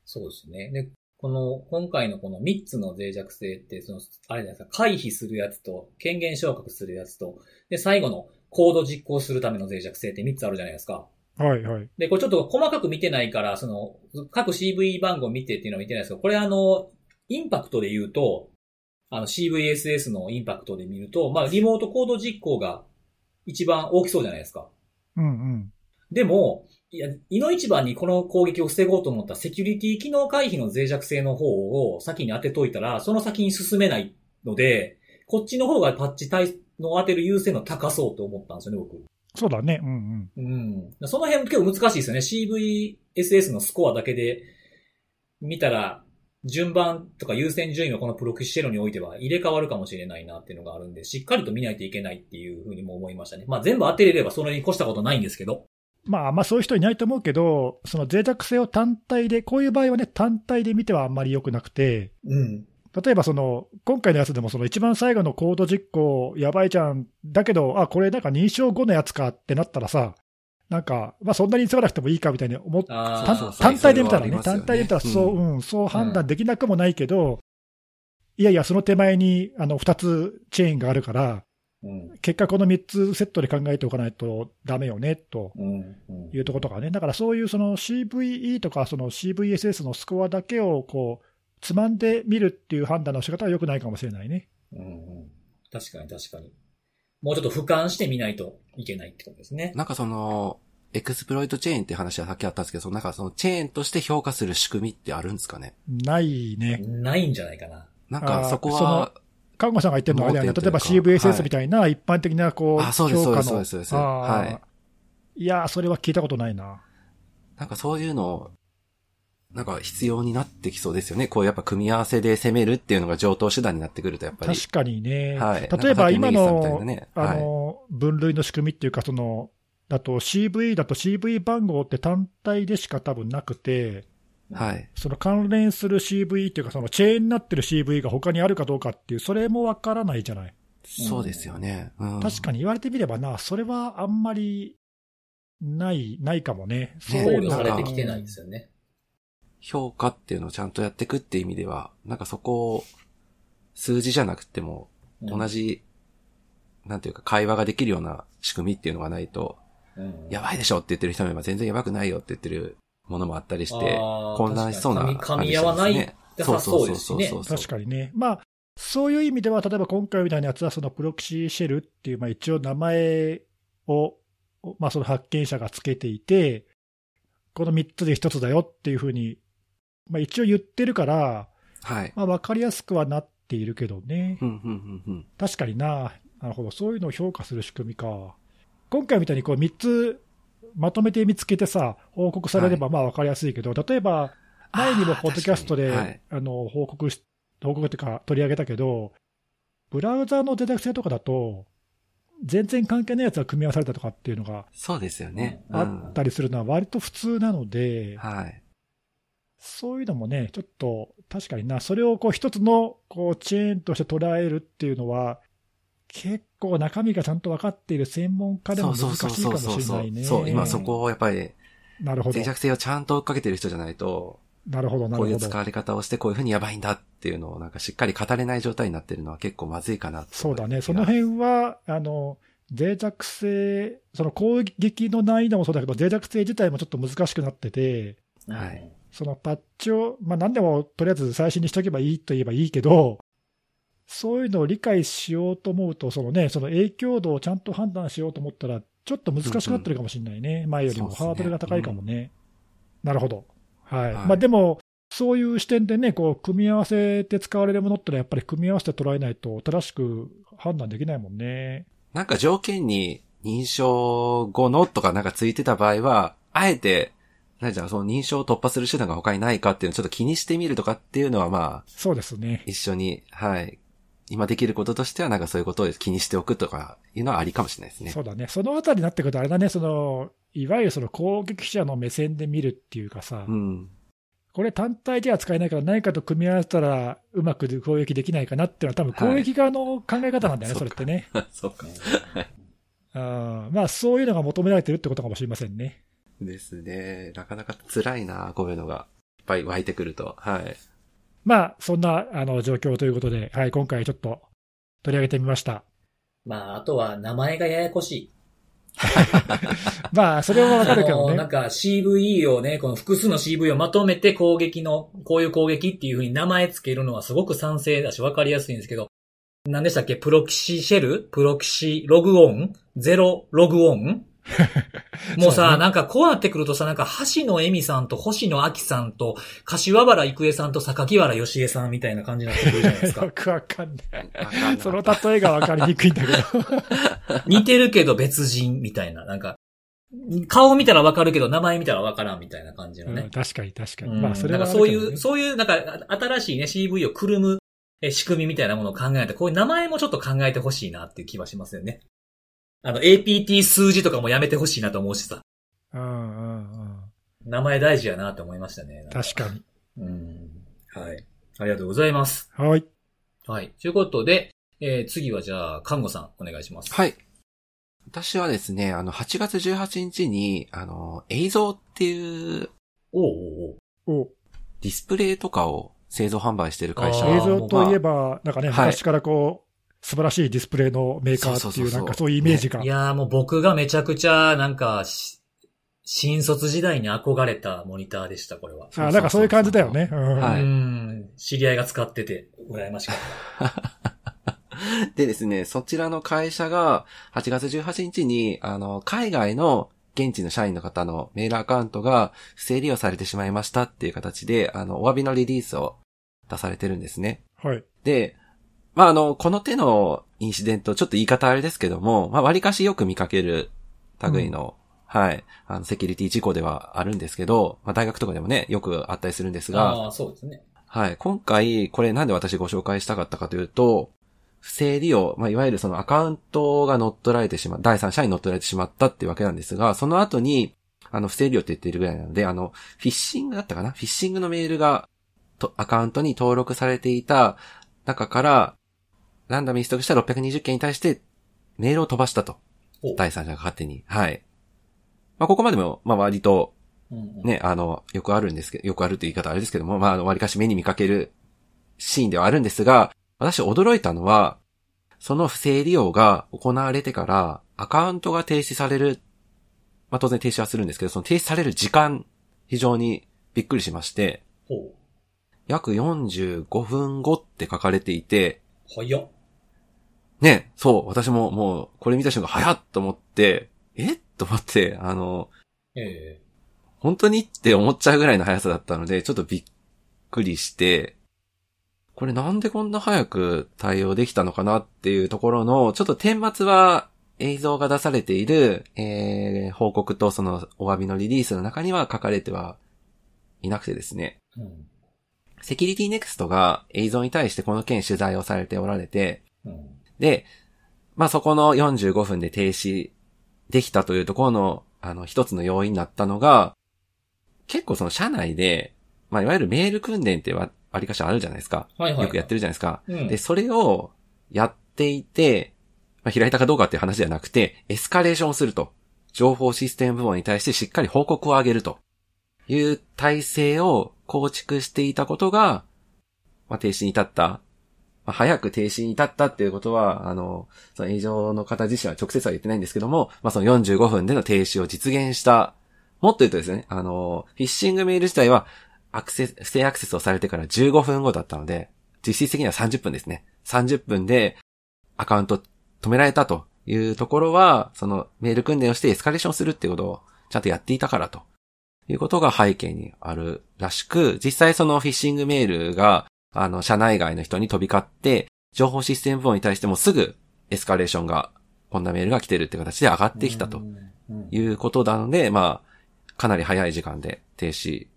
Speaker 1: そうですね。で、この、今回のこの3つの脆弱性って、その、あれじゃないですか、回避するやつと、権限昇格するやつと、で、最後のコード実行するための脆弱性って3つあるじゃないですか。
Speaker 2: はいはい。
Speaker 1: で、これちょっと細かく見てないから、その、各 CV 番号見てっていうのは見てないですけど、これあの、インパクトで言うと、あの CVSS のインパクトで見ると、まあ、リモートコード実行が一番大きそうじゃないですか。
Speaker 2: うんうん。
Speaker 1: でも、いや、いの一番にこの攻撃を防ごうと思ったセキュリティ機能回避の脆弱性の方を先に当てといたら、その先に進めないので、こっちの方がパッチ対の当てる優先の高そうと思ったんですよね、僕。
Speaker 2: そうだね、うんうん。
Speaker 1: うん。その辺結構難しいですよね。CVSS のスコアだけで見たら、順番とか優先順位のこのプロキシェロにおいては入れ替わるかもしれないなっていうのがあるんで、しっかりと見ないといけないっていうふうにも思いましたね。まあ全部当てれればそれに越したことないんですけど。
Speaker 2: まあ、まあそういう人いないと思うけど、その脆弱性を単体で、こういう場合はね、単体で見てはあんまり良くなくて、
Speaker 1: うん。
Speaker 2: 例えばその、今回のやつでもその一番最後のコード実行やばいじゃん。だけど、あ、これなんか認証後のやつかってなったらさ、なんか、まあそんなに急がなくてもいいかみたいに思っ
Speaker 1: あ
Speaker 2: 単
Speaker 1: ー
Speaker 2: 単体で見たらね、単体で見たらそう、
Speaker 3: う
Speaker 2: うん、そう判断できなくもないけど、いやいや、その手前にあの2つチェーンがあるから、
Speaker 1: うん。
Speaker 2: 結果この3つセットで考えておかないとダメよね、というところとかね。だからそういうその CVE とかその CVSS のスコアだけをこう、つまんでみるっていう判断の仕方は良くないかもしれないね。
Speaker 1: うんうん。確かに確かに。もうちょっと俯瞰してみないといけないってことですね。
Speaker 3: なんかその、エクスプロイトチェーンって話はさっきあったんですけど、そのなんかそのチェーンとして評価する仕組みってあるんですかね？
Speaker 2: ないね。
Speaker 1: ないんじゃないかな。
Speaker 3: なんかそこは、
Speaker 2: 看護さんが言ってるのはあれだよね。例えば CVSS みたいな一般的なこう、
Speaker 3: あそうです
Speaker 2: 評価の
Speaker 3: そうですそうですそうですはい
Speaker 2: いやー、それは聞いたことないな。
Speaker 3: なんかそういうの、なんか必要になってきそうですよね。こうやっぱ組み合わせで攻めるっていうのが上等手段になってくるとやっぱり。
Speaker 2: 確かにね。
Speaker 3: はい
Speaker 2: 例えば今
Speaker 3: のね、
Speaker 2: あの、分類の仕組みっていうか、その、だと CV だと CV 番号って単体でしか多分なくて、
Speaker 3: はい。
Speaker 2: その関連する CV っていうか、そのチェーンになってる CV が他にあるかどうかっていう、それもわからないじゃない。
Speaker 3: そうですよね。うん、
Speaker 2: 確かに言われてみればな、それはあんまりない、ないかもね。そういうのが
Speaker 1: 慮されてきてないですよね。
Speaker 3: 評価っていうのをちゃんとやっていくっていう意味では、なんかそこを数字じゃなくても、
Speaker 1: うん。
Speaker 3: 同じ、なんていうか会話ができるような仕組みっていうのがないと、
Speaker 1: うん
Speaker 3: やばいでしょって言ってる人もいれば全然やばくないよって言ってるものもあったりして、混乱しそうな感じ
Speaker 1: に噛み合わない
Speaker 3: ですね
Speaker 1: なさそう。ですしね。
Speaker 2: 確かにね。まあ、そういう意味では、例えば今回みたいなやつは、そのプロキシシェルっていう、まあ一応名前を、まあその発見者がつけていて、この3つで1つだよっていうふうに、まあ一応言ってるから、
Speaker 3: はい。
Speaker 2: まあ分かりやすくはなっているけどね
Speaker 3: う。ん、うん、うん、うん。
Speaker 2: 確かにな。なるほど。そういうのを評価する仕組みか。今回みたいにこう3つまとめて見つけてさ、報告されればまあ分かりやすいけど、例えば、前にもポッドキャストで、
Speaker 3: あはい
Speaker 2: あの、報告し、報告っていうか取り上げたけど、ブラウザーの脆弱性とかだと、全然関係ないやつが組み合わされたとかっていうのが
Speaker 3: そうですよね。
Speaker 2: あ
Speaker 3: うん
Speaker 2: ったりするのは割と普通なので、
Speaker 3: はい。
Speaker 2: そういうのもね、ちょっと確かにな、それをこう一つのこうチェーンとして捉えるっていうのは、結構中身がちゃんと分かっている専門家でも難しいかもしれないね。
Speaker 3: そう、今そこをやっぱり、
Speaker 2: なるほど
Speaker 3: 脆。弱性をちゃんと追っかけてる人じゃないと、
Speaker 2: なるほど、な
Speaker 3: こう
Speaker 2: るほど。
Speaker 3: いう使われ方をしてこういうふうにやばいんだっていうのをなんかしっかり語れない状態になってるのは結構まずいかなと
Speaker 2: そうだね。その辺は、あの、脆弱性、その攻撃の難易度もそうだけど、脆弱性自体もちょっと難しくなってて、
Speaker 3: はい
Speaker 2: そのパッチを、まあ、何でもとりあえず最新にしとけばいいと言えばいいけど、そういうのを理解しようと思うと、そのね、その影響度をちゃんと判断しようと思ったら、ちょっと難しくなってるかもしれないね、前よりもハードルが高いかもね。なるほど。はい。
Speaker 3: はい
Speaker 2: まあ、でも、そういう視点でね、こう、組み合わせて使われるものってのは、やっぱり組み合わせて捉えないと、正しく判断できないもんね。
Speaker 3: なんか条件に認証後のとかなんかついてた場合は、あえて、なんじゃ、その認証を突破する手段が他にないかっていうのをちょっと気にしてみるとかっていうのはまあ、
Speaker 2: そうですね。
Speaker 3: 一緒に、はい。今できることとしてはなんかそういうことを気にしておくとかいうのはありかもしれないですね。
Speaker 2: そうだね。そのあたりになってくると、あれだね、その、いわゆるその攻撃者の目線で見るっていうかさ、
Speaker 3: うん。
Speaker 2: これ単体では使えないから何かと組み合わせたらうまく攻撃できないかなっていうのは多分攻撃側の考え方なんだよね、
Speaker 3: はい
Speaker 2: それってね。
Speaker 3: そうか。
Speaker 2: あーまあそういうのが求められてるってことかもしれませんね。
Speaker 3: ですね。なかなか辛いな、こういうのが。いっぱい湧いてくると。はい。
Speaker 2: まあそんなあの状況ということで、はい、今回ちょっと取り上げてみました。
Speaker 1: まあ、あとは名前がややこしい。
Speaker 2: まあそれはわかるけどね。
Speaker 1: あのなんか CV をね、この複数の CV をまとめて攻撃の、こういう攻撃っていう風に名前つけるのはすごく賛成だし分かりやすいんですけど、何でしたっけ？ ProxyShell？ProxyLogon？Zerologon？もうさ、なんかこうなってくるとさ、なんか橋野恵美さんと星野明さんと柏原郁恵さんと榊原義恵さんみたいな感じになってくるじゃないですか
Speaker 2: よ。く わかんない。その例えがわかりにくいんだけど。
Speaker 1: 似てるけど別人みたいな、なんか、顔見たらわかるけど名前見たらわからんみたいな感じのね
Speaker 2: うん。確かに確かに。
Speaker 1: うん
Speaker 2: まあそれはね
Speaker 1: かそういう、そういう、なんか、新しいね、CV をくるむえ仕組みみたいなものを考えて、こういう名前もちょっと考えてほしいなっていう気はしますよね。あの、APT 数字とかもやめてほしいなと思うしさ。
Speaker 2: うんうんうん。
Speaker 1: 名前大事やなって思いましたね。
Speaker 2: 確かに。
Speaker 1: うん。はい。ありがとうございます。
Speaker 2: はい。
Speaker 1: はい。ということで、えー次はじゃあ、看護さん、お願いします。
Speaker 3: はい。私はですね、あの、8月18日に、あの、映像っていう
Speaker 1: おうおうお
Speaker 3: ディスプレイとかを製造販売してる会社
Speaker 2: 映像といえば、なんかね、
Speaker 3: はい
Speaker 2: 昔からこう、素晴らしいディスプレイのメーカーっていう、なんかそういうイメージが。
Speaker 1: いやーもう僕がめちゃくちゃ、なんか、し新卒時代に憧れたモニターでした、これは。
Speaker 2: あなんかそういう感じだよね。うん
Speaker 3: はい
Speaker 1: うん。知り合いが使ってて、羨ましかった。
Speaker 3: でですね、そちらの会社が8月18日に、あの、海外の現地の社員の方のメールアカウントが不正利用されてしまいましたっていう形で、あの、お詫びのリリースを出されてるんですね。
Speaker 2: はい。
Speaker 3: で、まあ、あの、この手のインシデント、ちょっと言い方あれですけども、まあ、割かしよく見かける類の、はい、あの、セキュリティ事故ではあるんですけど、まあ、大学とかでもね、よくあったりするんですが、
Speaker 1: ああ、そうですね。
Speaker 3: はい。今回、これなんで私ご紹介したかったかというと、不正利用、まあ、いわゆるそのアカウントが乗っ取られてしまう、第三者に乗っ取られてしまったっていうわけなんですが、その後に、あの、不正利用って言っているぐらいなので、あの、フィッシングだったかな？フィッシングのメールが、と、アカウントに登録されていた中から、ランダムにストックした620件に対して、メールを飛ばしたと。
Speaker 1: お
Speaker 3: 第三者が勝手に。はい。まあ、ここまでも、まあ、割と、ね、あの、よくあるんですけど、よくあるという言い方あれですけども、まあ、あの、割かし目に見かけるシーンではあるんですが、私驚いたのは、その不正利用が行われてから、アカウントが停止される、まあ当然停止はするんですけど、その停止される時間、非常にびっくりしまして。約45分後って書かれていて、
Speaker 1: 早っ。
Speaker 3: ね、そう、私ももう、これ見た瞬間、早っと思って、え？と思って、あの、
Speaker 1: ええ
Speaker 3: 本当にって思っちゃうぐらいの速さだったので、ちょっとびっくりして、これなんでこんな早く対応できたのかなっていうところの、ちょっと顛末は映像が出されている、えー、報告とそのお詫びのリリースの中には書かれてはいなくてですね。
Speaker 1: うん。
Speaker 3: セキュリティネクストが映像に対してこの件取材をされておられて、
Speaker 1: うん。
Speaker 3: で、まあ、そこの45分で停止できたというところの、あの、一つの要因になったのが、結構その社内で、まあ、いわゆるメール訓練ってわ、わりかしあるじゃないですか。
Speaker 1: はいはい。
Speaker 3: よくやってるじゃないですか。
Speaker 1: うん
Speaker 3: で、それをやっていて、まあ、開いたかどうかっていう話ではなくて、エスカレーションすると。情報システム部門に対してしっかり報告を上げるという体制を構築していたことが、まあ、停止に至った、まあ、早く停止に至ったっていうことは、あの、その営業の方自身は直接は言ってないんですけども、まあ、その45分での停止を実現した。もっと言うとですね、あの、フィッシングメール自体は、アクセス、不正アクセスをされてから15分後だったので、実質的には30分ですね。30分でアカウント止められたというところは、そのメール訓練をしてエスカレーションするっていうことをちゃんとやっていたからということが背景にあるらしく、実際そのフィッシングメールが、あの、社内外の人に飛び交って、情報システム部門に対してもすぐエスカレーションが、こんなメールが来てるって形で上がってきたと。いうことなので、まあ、かなり早い時間で停止、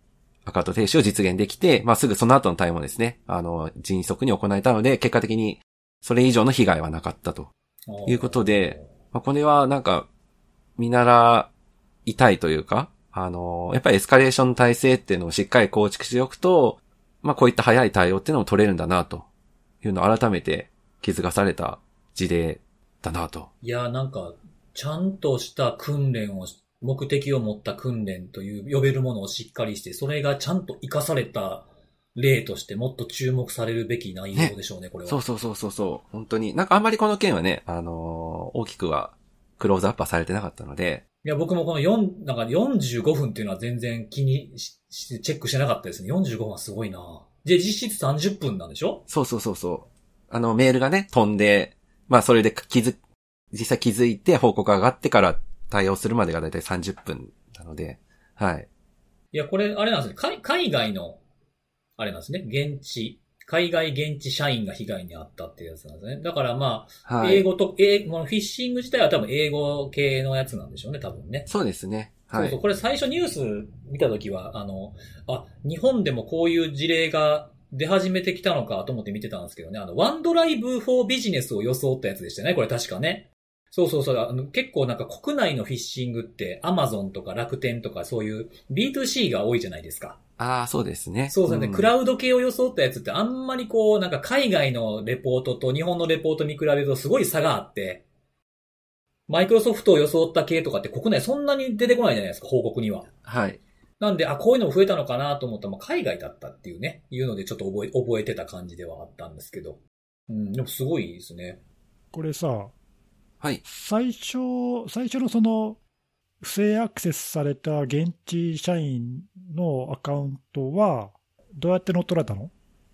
Speaker 3: アカウント停止を実現できて、まあすぐその後の対応もですね、あの、迅速に行えたので、結果的にそれ以上の被害はなかったと。いうことで、まあこれはなんか、見習いたいというか、あの、やっぱりエスカレーション体制っていうのをしっかり構築しておくと、まあこういった早い対応っていうのも取れるんだな、というのを改めて気づかされた事例だなと。
Speaker 1: いや、なんか、ちゃんとした訓練を、目的を持った訓練という呼べるものをしっかりして、それがちゃんと活かされた例としてもっと注目されるべき内容でしょうね、ねこれは。
Speaker 3: そうそうそうそうそう。本当に。なんかあんまりこの件はね、あのー、大きくはクローズアップはされてなかったので。
Speaker 1: いや、僕もこの4、なんか45分っていうのは全然気にし、チェックしてなかったですね。45分はすごいなで、実質30分なんでしょ？
Speaker 3: そうそうそうそう。あの、メールがね、飛んで、まあそれで気づ、実際気づいて報告が上がってから対応するまでがだいたい30分なので、はい。
Speaker 1: いや、これ、あれなんですね。海海外の、あれなんですね。現地、海外現地社員が被害に遭ったっていうやつなんですね。だからまあ、はい、英語と、英語のフィッシング自体は多分英語系のやつなんでしょうね、多分ね。
Speaker 3: そうですね。
Speaker 1: はい。そうそう。これ最初ニュース見たときは、あの、あ、日本でもこういう事例が出始めてきたのかと思って見てたんですけどね。あの、ワンドライブフォービジネスを装ったやつでしたね。これ確かね。そうそうそう。あの結構なんか国内のフィッシングってアマゾンとか楽天とかそういう B2C が多いじゃないですか。
Speaker 3: ああ、そうですね。
Speaker 1: そうですね、うん、クラウド系を装ったやつってあんまりこう、なんか海外のレポートと日本のレポート見比べるとすごい差があって、マイクロソフトを装った系とかって国内そんなに出てこないじゃないですか、報告には。
Speaker 3: はい。
Speaker 1: なんで、あ、こういうのも増えたのかなと思ったら、まあ、海外だったっていうね、いうのでちょっと覚え、覚えてた感じではあったんですけど。うん、でもすごいですね。
Speaker 2: これさ、
Speaker 3: はい。
Speaker 2: 最初、最初のその、不正アクセスされた現地社員のアカウントは、どうやって乗っ取られたの？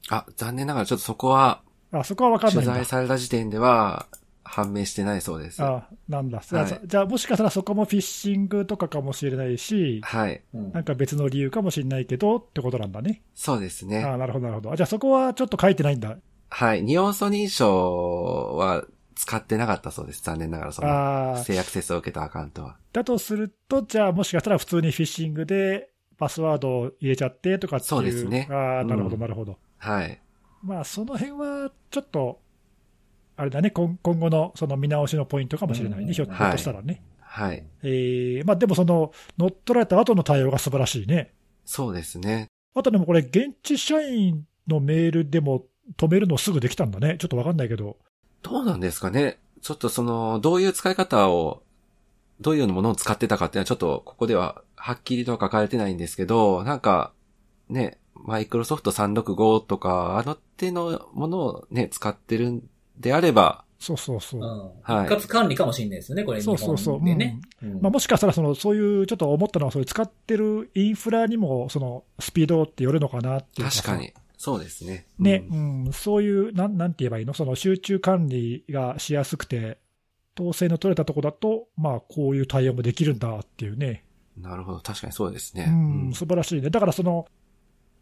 Speaker 3: あ、残念ながらちょっとそこは、
Speaker 2: あ、そこはわかんない
Speaker 3: 取材された時点では、判明してないそうです。
Speaker 2: あなんだ、はい、じゃあもしかしたらそこもフィッシングとかかもしれないし、
Speaker 3: はい。
Speaker 2: なんか別の理由かもしれないけどってことなんだね。
Speaker 3: そうですね。
Speaker 2: あなるほど、なるほど。じゃあそこはちょっと書いてないんだ。
Speaker 3: はい。二要素認証は使ってなかったそうです。残念ながら、その、不正アクセスを受けたアカウントは。
Speaker 2: だとすると、じゃあもしかしたら普通にフィッシングでパスワードを入れちゃってとかっていう。
Speaker 3: そうですね。
Speaker 2: ああ、なるほど、なるほど。
Speaker 3: はい。
Speaker 2: まあ、その辺は、ちょっと、あれだね、今今後のその見直しのポイントかもしれないね、うん、ひょっとしたらね。
Speaker 3: はい。
Speaker 2: えー、まあでもその、乗っ取られた後の対応が素晴らしいね。
Speaker 3: そうですね。
Speaker 2: あとでもこれ、現地社員のメールでも止めるのすぐできたんだね。ちょっとわかんないけど。
Speaker 3: どうなんですかね？ちょっとその、どういう使い方を、どういうものを使ってたかっていうのはちょっとここでははっきりとは書かれてないんですけど、なんか、ね、マイクロソフト365とか、あの手のものをね、使ってるんであれば、
Speaker 2: そうそうそう。
Speaker 1: はい。一括管理かもしれないですよね、これ。
Speaker 2: そうそうそう。
Speaker 1: ね。
Speaker 2: まあもしかしたら、その、そういう、ちょっと思ったのは、そういう使ってるインフラにも、その、スピードってよるのかなっていう
Speaker 3: 確かに。そうですね。
Speaker 2: ね、うん、うん、そういう、なん、なんて言えばいいの？その集中管理がしやすくて、統制の取れたとこだと、まあ、こういう対応もできるんだっていうね。
Speaker 3: なるほど。確かにそうですね。
Speaker 2: うん、素晴らしいね。だからその、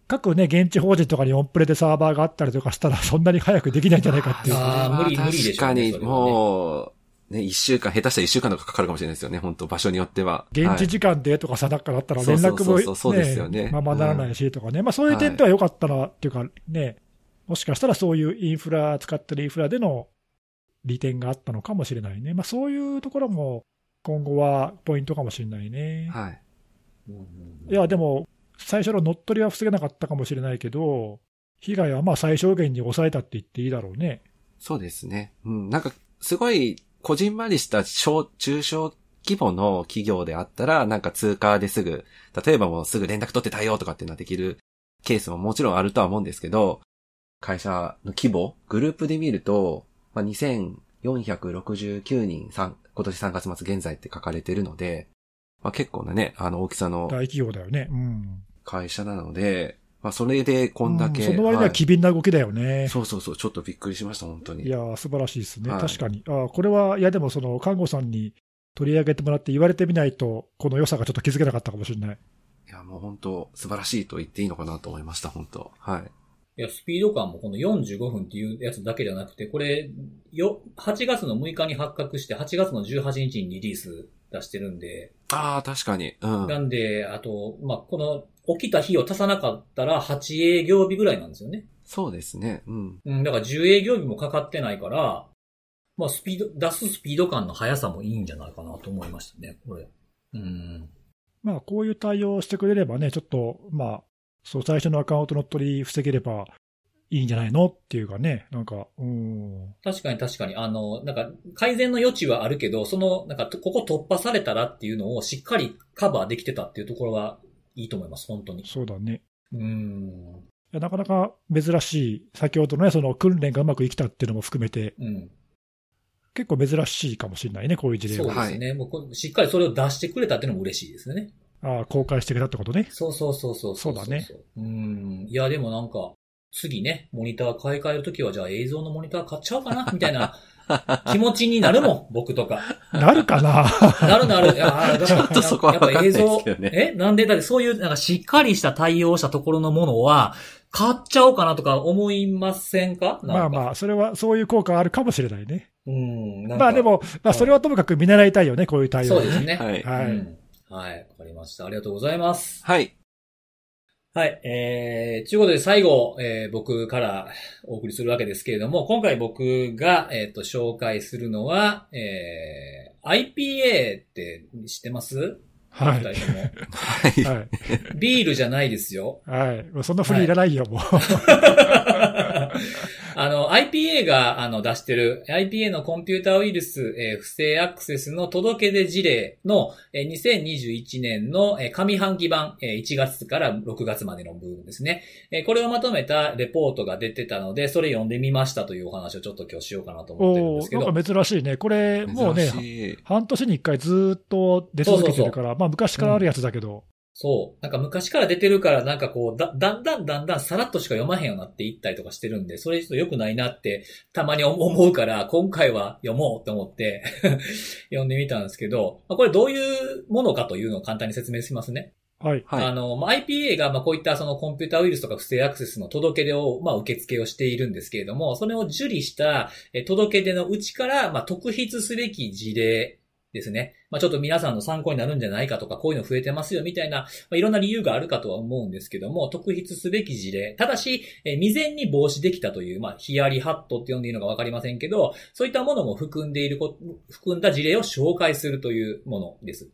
Speaker 2: 各ね、現地法人とかにオンプレでサーバーがあったりとかしたら、そんなに早くできないんじゃないかっていう。
Speaker 1: ああ、無理、無理で
Speaker 3: しょ、ね、確かに、もう、ね、一週間、下手したら一週間とかかかるかもしれないですよね、本当場所によっては。
Speaker 2: 現地時間でとかさ、だからだったら連絡も、ね、そうですよね。ままならないしとかね。まあそういう点では良かったなっていうかね、もしかしたらそういうインフラ、使ってるインフラでの利点があったのかもしれないね。まあそういうところも今後はポイントかもしれないね。
Speaker 3: はい。
Speaker 2: いや、でも、最初の乗っ取りは防げなかったかもしれないけど、被害はまあ最小限に抑えたって言っていいだろうね。
Speaker 3: そうですね。うん。なんか、すごい、こじんまりした小、中小規模の企業であったら、なんか通貨ですぐ、例えばもうすぐ連絡取って対応とかっていうのはできるケースももちろんあるとは思うんですけど、会社の規模、グループで見ると、まあ、2469人さん今年3月末現在って書かれてるので、まあ、結構なね、あの大きさの
Speaker 2: 大企業だよね。うん。
Speaker 3: 会社なので、まあ、それでこんだけ。
Speaker 2: うんその割には機敏な動きだよね。
Speaker 3: そうそうそう、ちょっとびっくりしました、本当に。
Speaker 2: いやー、素晴らしいですね。
Speaker 3: はい
Speaker 2: 確かに。あーこれは、いやでもその、看護さんに取り上げてもらって言われてみないと、この良さがちょっと気づけなかったかもしれない。
Speaker 3: いや、もう本当素晴らしいと言っていいのかなと思いました、本当はい。
Speaker 1: いや、スピード感もこの45分っていうやつだけじゃなくて、これ、よ、8月の6日に発覚して、8月の18日にリリース出してるんで、
Speaker 3: ああ、確かに。うん。
Speaker 1: なんで、あと、まあ、この、起きた日を足さなかったら8営業日ぐらいなんですよね。
Speaker 3: そうですね。うん。
Speaker 1: うん、だから10営業日もかかってないから、まあ、スピード、出すスピード感の速さもいいんじゃないかなと思いましたね、これ。うん。
Speaker 2: まあ、こういう対応をしてくれればね、ちょっと、まあ、そう、最初のアカウント乗っ取り防げればいいんじゃないのっていうかね、なんか、うん。
Speaker 1: 確かに確かに、あの、なんか、改善の余地はあるけど、その、なんか、ここ突破されたらっていうのをしっかりカバーできてたっていうところがいいと思います、本当に。
Speaker 2: そうだね。
Speaker 1: うん。
Speaker 2: なかなか珍しい、先ほどのね、その訓練がうまくいきたっていうのも含めて、
Speaker 1: うん。
Speaker 2: 結構珍しいかもしれないね、こういう事例
Speaker 1: そう
Speaker 2: は。
Speaker 1: ですね。もうこしっかりそれを出してくれたっていうのも嬉しいですね。
Speaker 2: ああ公開してくれたってことね。
Speaker 1: そうそうそうそう
Speaker 2: そうだね。
Speaker 1: うん。いや、でもなんか、次ね、モニター買い替えるときは、じゃあ映像のモニター買っちゃおうかな、みたいな気持ちになるもん、僕とか。
Speaker 2: なるかな？
Speaker 1: なるなる。いや、あ
Speaker 3: ちょっとそこは
Speaker 1: やっぱ
Speaker 3: わかんないです
Speaker 1: 映像
Speaker 3: けどね
Speaker 1: えなんでだってそういう、なんかしっかりした対応したところのものは、買っちゃおうかなとか思いませんか？
Speaker 2: まあまあ、それは、そういう効果はあるかもしれないね。
Speaker 1: うん。なんか
Speaker 2: まあで、も、まあそれはともかく見習いたいよね、こういう対応
Speaker 1: そうですね。
Speaker 3: はい。
Speaker 2: はい
Speaker 1: うんはい。わかりました。ありがとうございます。
Speaker 3: はい。
Speaker 1: はい。えー、ということで最後、えー僕からお送りするわけですけれども、今回僕が、えっ、と、紹介するのは、えー、IPA って知ってます？
Speaker 2: はい。
Speaker 3: はい。
Speaker 2: はい。
Speaker 1: ビールじゃないですよ。
Speaker 2: はい。もうそんなフリーいらないよ、もう。
Speaker 1: あの、IPA が、あの、出してる、IPA のコンピューターウイルス、えー不正アクセスの届け出事例の、えー2021年の、えー上半期版、えー1月から6月までの部分ですね。えーこれをまとめたレポートが出てたので、それ読んでみましたというお話をちょっと今日しようかなと思ってるんですけど。
Speaker 2: おーなんか珍しいね。これ、もうね、半年に一回ずーっと出続けてるから、まあ昔からあるやつだけど、
Speaker 1: そう。なんか昔から出てるから、なんかこう、だ、だんだんだんだんさらっとしか読まへんようになっていったりとかしてるんで、それちょっと良くないなって、たまに思うから、今回は読もうと思って、読んでみたんですけど、まあこれどういうものかというのを簡単に説明しますね。
Speaker 2: はい。
Speaker 3: はい。
Speaker 1: あの、まあ IPA が、まあこういったそのコンピューターウイルスとか不正アクセスの届け出を、まあ受付をしているんですけれども、それを受理したえ届け出のうちから、まあ特筆すべき事例ですね。まあちょっと皆さんの参考になるんじゃないかとか、こういうの増えてますよみたいな、まあ、いろんな理由があるかとは思うんですけども、特筆すべき事例。ただし、え未然に防止できたという、まあヒアリハットって呼んでいいのかわかりませんけど、そういったものも含んでいるこ、含んだ事例を紹介するというものです。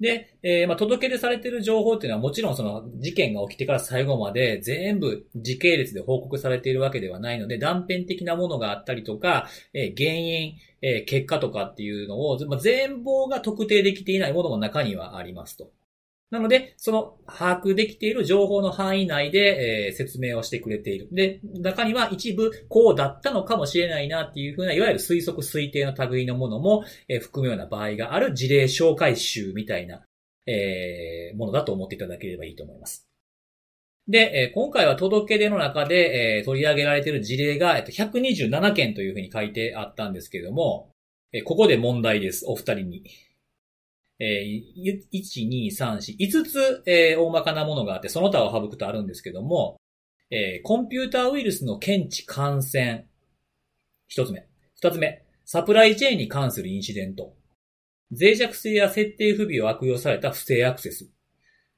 Speaker 1: で、えーまあ、届け出されている情報っていうのはもちろんその事件が起きてから最後まで全部時系列で報告されているわけではないので断片的なものがあったりとか、えー原因、えー結果とかっていうのを、まあ、全貌が特定できていないものも中にはありますと。なので、その把握できている情報の範囲内で、えー説明をしてくれている。で、中には一部こうだったのかもしれないなっていうふうな、いわゆる推測推定の類のものも、えー含むような場合がある事例紹介集みたいな、えーものだと思っていただければいいと思います。で、えー今回は届け出の中で、えー取り上げられている事例が、えっと、127件というふうに書いてあったんですけれども、えーここで問題です、お二人に。えー、1、2、3、4、5つ、えー大まかなものがあって、その他を省くとあるんですけども、えーコンピューターウイルスの検知感染。一つ目。二つ目。サプライチェーンに関するインシデント。脆弱性や設定不備を悪用された不正アクセス。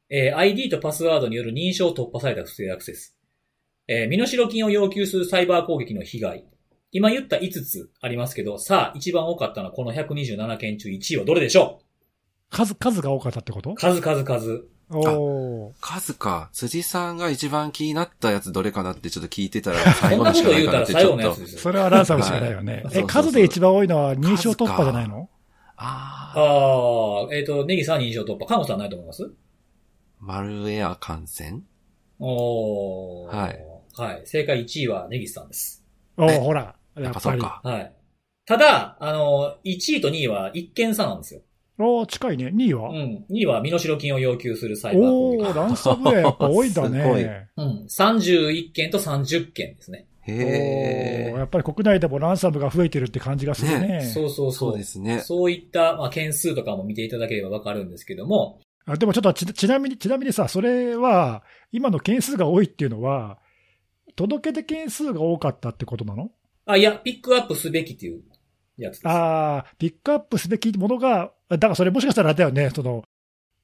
Speaker 1: えー ID とパスワードによる認証を突破された不正アクセス。えー身代金を要求するサイバー攻撃の被害。今言った5つありますけど、さあ、一番多かったのはこの127件中1位はどれでしょう？
Speaker 2: 数、数が多かったってこと？
Speaker 1: う数数数。
Speaker 2: おー
Speaker 3: 数か。辻さんが一番気になったやつどれかなってちょっと聞いてたら、
Speaker 1: こ
Speaker 3: 最後のしか
Speaker 1: んなこと
Speaker 3: ないかなってち
Speaker 1: 言うたら最後
Speaker 3: ょっと
Speaker 1: のやつで。すよ。
Speaker 2: それはランサムしかないよね。え、
Speaker 3: はいそうそうそう
Speaker 2: 数で一番多いのは認証突破じゃないの？
Speaker 3: ああ。
Speaker 1: ああ、えっ、と、ネギさん認証突破。カンゴさんないと思います？
Speaker 3: マルウェア感染
Speaker 1: おー。
Speaker 3: はい。
Speaker 1: はい。正解1位は根岸さんです。
Speaker 3: え
Speaker 2: おおほら。
Speaker 3: や。
Speaker 2: っぱ
Speaker 3: そうか。
Speaker 1: はい。ただ、あの、1位と2位は一件差なんですよ。
Speaker 2: おー近いね。2位は、
Speaker 1: うん。2位は身代金を要求するサイバー攻撃。
Speaker 2: おおランサムウェアやっぱ多いんだ
Speaker 3: すごい
Speaker 2: ね。
Speaker 1: うん。31件と30件ですね。
Speaker 3: へえ。
Speaker 2: やっぱり国内でもランサムが増えてるって感じがするね。
Speaker 1: そうそうそう。
Speaker 3: そうですね。
Speaker 1: そういった、まあ、件数とかも見ていただければわかるんですけども、
Speaker 2: あでもちょっとちちなみに、ちなみにさ、それは、今の件数が多いっていうのは、届け出件数が多かったってことなの？
Speaker 1: あ、いや、ピックアップすべきっていうやつです。
Speaker 2: ああ、ピックアップすべきものが、だからそれもしかしたらあれだよね、その、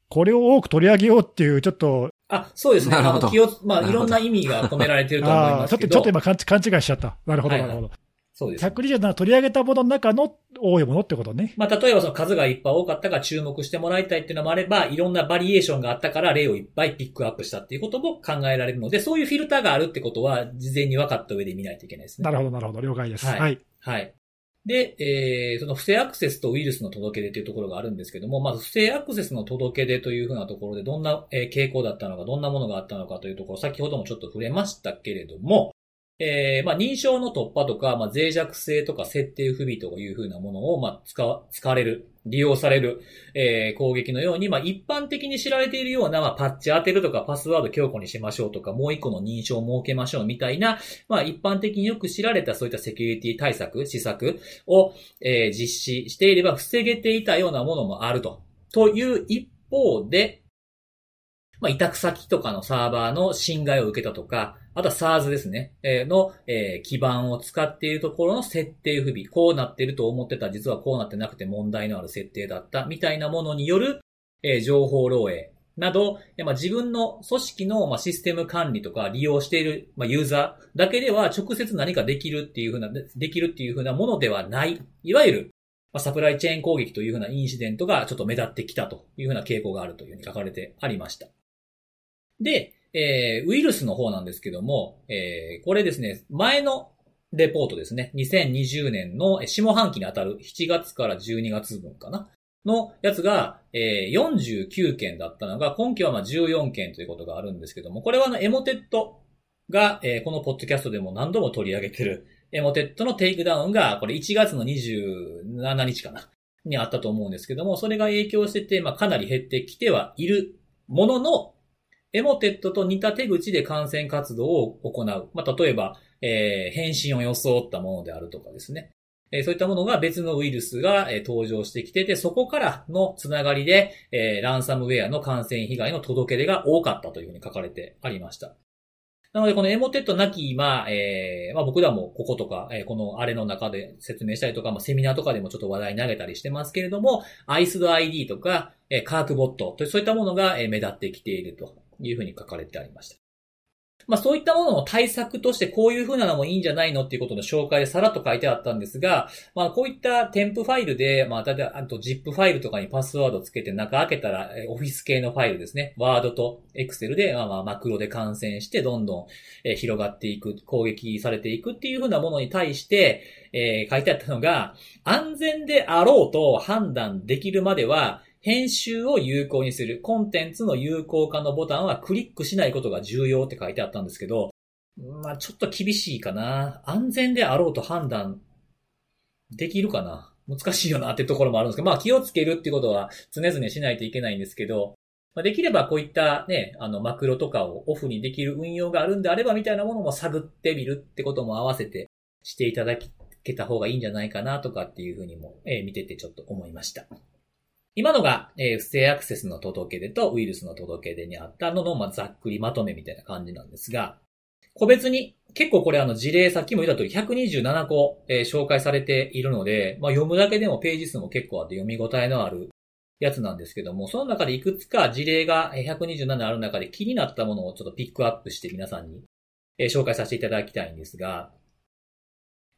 Speaker 2: これを多く取り上げようっていう、ちょっと、
Speaker 1: あ、そうですね。
Speaker 3: なるほど
Speaker 1: あの気を、まあ、いろんな意味が込められてると思い
Speaker 2: ああー、ちょっと、
Speaker 1: ますけど。
Speaker 2: ちょっと今勘勘違いしちゃった。なるほど、ないるほど。
Speaker 1: そうです。
Speaker 2: 127取り上げたものの中の多いものってことね。
Speaker 1: まあ、例えばその数がいっぱい多かったから注目してもらいたいっていうのもあれば、いろんなバリエーションがあったから例をいっぱいピックアップしたっていうことも考えられるので、そういうフィルターがあるってことは事前に分かった上で見ないといけないですね。
Speaker 2: なるほど、なるほど、了解です。
Speaker 1: はい
Speaker 2: はい。
Speaker 1: はい。で、えー、その不正アクセスとウイルスの届け出というところがあるんですけども、まず不正アクセスの届け出というふうなところでどんな、傾向だったのか、どんなものがあったのかというところ、先ほどもちょっと触れましたけれども、えー、まあ認証の突破とか、まあ脆弱性とか設定不備というふうなものを、まあ使わ、使われる、利用される、えー攻撃のように、まあ一般的に知られているような、まあパッチ当てるとかパスワード強固にしましょうとか、もう一個の認証を設けましょうみたいな、まあ一般的によく知られたそういったセキュリティ対策、施策を、えー実施していれば防げていたようなものもあると。という一方で、まあ、委託先とかのサーバーの侵害を受けたとか、あとは SARS ですね、えーの、えー基盤を使っているところの設定不備、こうなってると思ってた、実はこうなってなくて問題のある設定だった、みたいなものによる、えー情報漏洩。など、まあ、自分の組織の、まあ、システム管理とか利用している、まあ、ユーザーだけでは直接何かできるっていうふうな、でできるっていうふうなものではない、いわゆる、まあ、サプライチェーン攻撃というふうなインシデントがちょっと目立ってきたというふうな傾向があるというふうに書かれてありました。で、えーウイルスの方なんですけども、えーこれですね、前のレポートですね、2020年の下半期にあたる7月から12月分かな。のやつが、えー49件だったのが、今期はまあ14件ということがあるんですけども、これはあの Emotet が、えーこのポッドキャストでも何度も取り上げてる、 Emotet のテイクダウンが、これ1月の27日かなにあったと思うんですけども、それが影響してて、まあかなり減ってきてはいるものの、 Emotet と似た手口で感染活動を行う。まあ、例えば、えー返信を装ったものであるとかですね。えーそういったものが別のウイルスが、えー登場してきてて、そこからのつながりで、えーランサムウェアの感染被害の届け出が多かったというふうに書かれてありました。なので、このエモテットなき今、えーまあ僕らもこことか、えーこのあれの中で説明したりとか、まあセミナーとかでもちょっと話題に投げたりしてますけれども、アイスド ID とか、えーカークボットとそういったものが、えー目立ってきているというふうに書かれてありました。まあそういったものの対策としてこういうふうなのもいいんじゃないのっていうことの紹介でさらっと書いてあったんですが、まあこういった添付ファイルで、まあだいたいあと ZIP ファイルとかにパスワードつけて中開けたら、オフィス系のファイルですね。ワードと Excel で、まあまあマクロで感染してどんどん広がっていく、攻撃されていくっていうふうなものに対して、えー書いてあったのが、安全であろうと判断できるまでは、編集を有効にする、コンテンツの有効化のボタンはクリックしないことが重要って書いてあったんですけど、まあちょっと厳しいかな。安全であろうと判断できるかな。難しいよなってところもあるんですけど、まあ気をつけるってことは常々しないといけないんですけど、まあ、できればこういったね、あの、マクロとかをオフにできる運用があるんであればみたいなものも探ってみるってことも合わせてしていただけた方がいいんじゃないかなとかっていうふうにも、えー見ててちょっと思いました。今のが、えー不正アクセスの届け出とウイルスの届け出にあったのの、まあ、ざっくりまとめみたいな感じなんですが、個別に、結構これあの事例、さっきも言った通り127個、えー紹介されているので、まあ、読むだけでもページ数も結構あって読み応えのあるやつなんですけども、その中でいくつか事例が127ある中で気になったものをちょっとピックアップして皆さんにえー紹介させていただきたいんですが、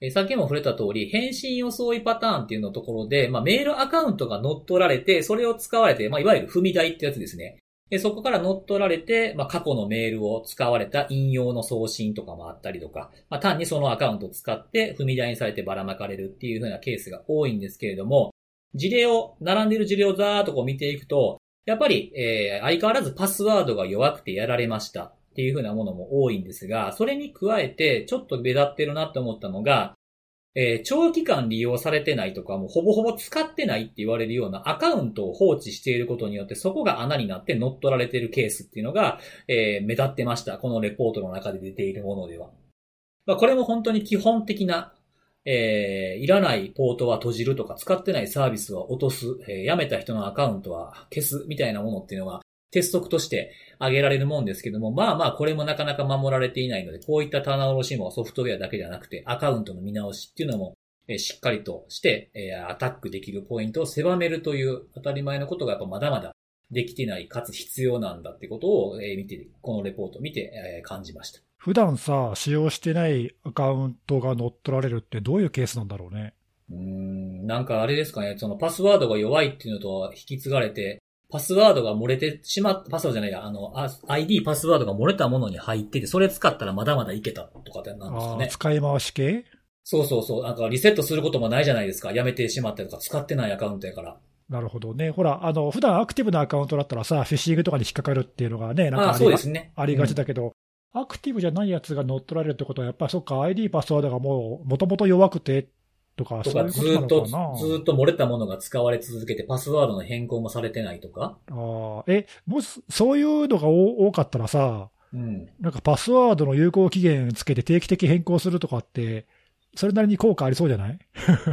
Speaker 1: えさっきも触れた通り、返信装いパターンっていうのところで、まあ、メールアカウントが乗っ取られて、それを使われて、まあ、いわゆる踏み台ってやつですね。でそこから乗っ取られて、まあ、過去のメールを使われた引用の送信とかもあったりとか、まあ、単にそのアカウントを使って踏み台にされてばらまかれるっていう風なケースが多いんですけれども、事例を、並んでいる事例をざーっとこう見ていくと、やっぱり、えー相変わらずパスワードが弱くてやられましたっていう風なものも多いんですが、それに加えて、ちょっと目立ってるなって思ったのが、えー、長期間利用されてないとか、もうほぼほぼ使ってないって言われるようなアカウントを放置していることによって、そこが穴になって乗っ取られてるケースっていうのが、えー、目立ってました。このレポートの中で出ているものでは。まあ、これも本当に基本的な、えー、いらないポートは閉じるとか、使ってないサービスは落とす、えー、やめた人のアカウントは消すみたいなものっていうのが、鉄則として挙げられるもんですけども、まあまあこれもなかなか守られていないので、こういった棚卸しもソフトウェアだけじゃなくて、アカウントの見直しっていうのも、えしっかりとして、えアタックできるポイントを狭めるという当たり前のことがやっぱまだまだできてない、かつ必要なんだってことを、え見て、このレポートを見て、え感じました。
Speaker 2: 普段さ、使用してないアカウントが乗っ取られるってどういうケースなんだろうね。
Speaker 1: うん、なんかあれですかね、そのパスワードが弱いっていうのと引き継がれて、パスワードが漏れてしまった、パスワードじゃないや、あの、ID パスワードが漏れたものに入ってて、それ使ったらまだまだいけたとかってなんですかね。
Speaker 2: 使い回し系？
Speaker 1: そうそうそう。なんかリセットすることもないじゃないですか。やめてしまったりとか、使ってないアカウントやから。
Speaker 2: なるほどね。ほら、あの、普段アクティブなアカウントだったらさ、フィッシングとかに引っかかるっていうのがね、なんかありがね、ありがちだけど、うん、アクティブじゃないやつが乗っ取られるってことは、やっぱりそっか、ID パスワードがもう、もともと弱くてとか、
Speaker 1: とかずっと、ずっと漏れたものが使われ続けて、パスワードの変更もされてないとか？
Speaker 2: ああ、え、もし、そういうのが多かったらさ、うん、なんかパスワードの有効期限つけて定期的変更するとかって、それなりに効果ありそうじゃない？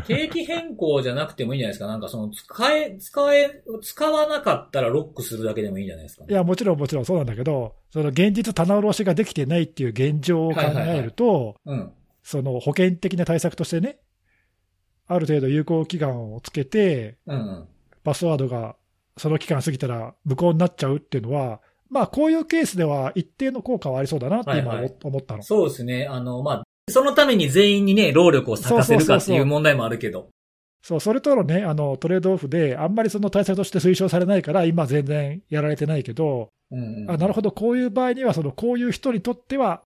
Speaker 1: 定期変更じゃなくてもいいんじゃないですか。なんかその、使え、使え、使わなかったらロックするだけでもいいんじゃないですか、
Speaker 2: ね、いや、もちろんもちろんそうなんだけど、その現実棚卸しができてないっていう現状を考えると、その保険的な対策としてね、ある程度有効期間をつけて、うんうん、パスワードがその期間過ぎたら無効になっちゃうっていうのは、まあ、こういうケースでは一定の効果はありそうだなって今思ったの。はいはい、
Speaker 1: そうですね。あの、まあ、そのために全員にね、労力を割かせるかっていう問題もあるけど。
Speaker 2: そう、それとのね、あの、トレードオフで、あんまりその対策として推奨されないから、今全然やられてないけど、うんうん、あなるほど、こういう場合には、その、こういう人にとっては、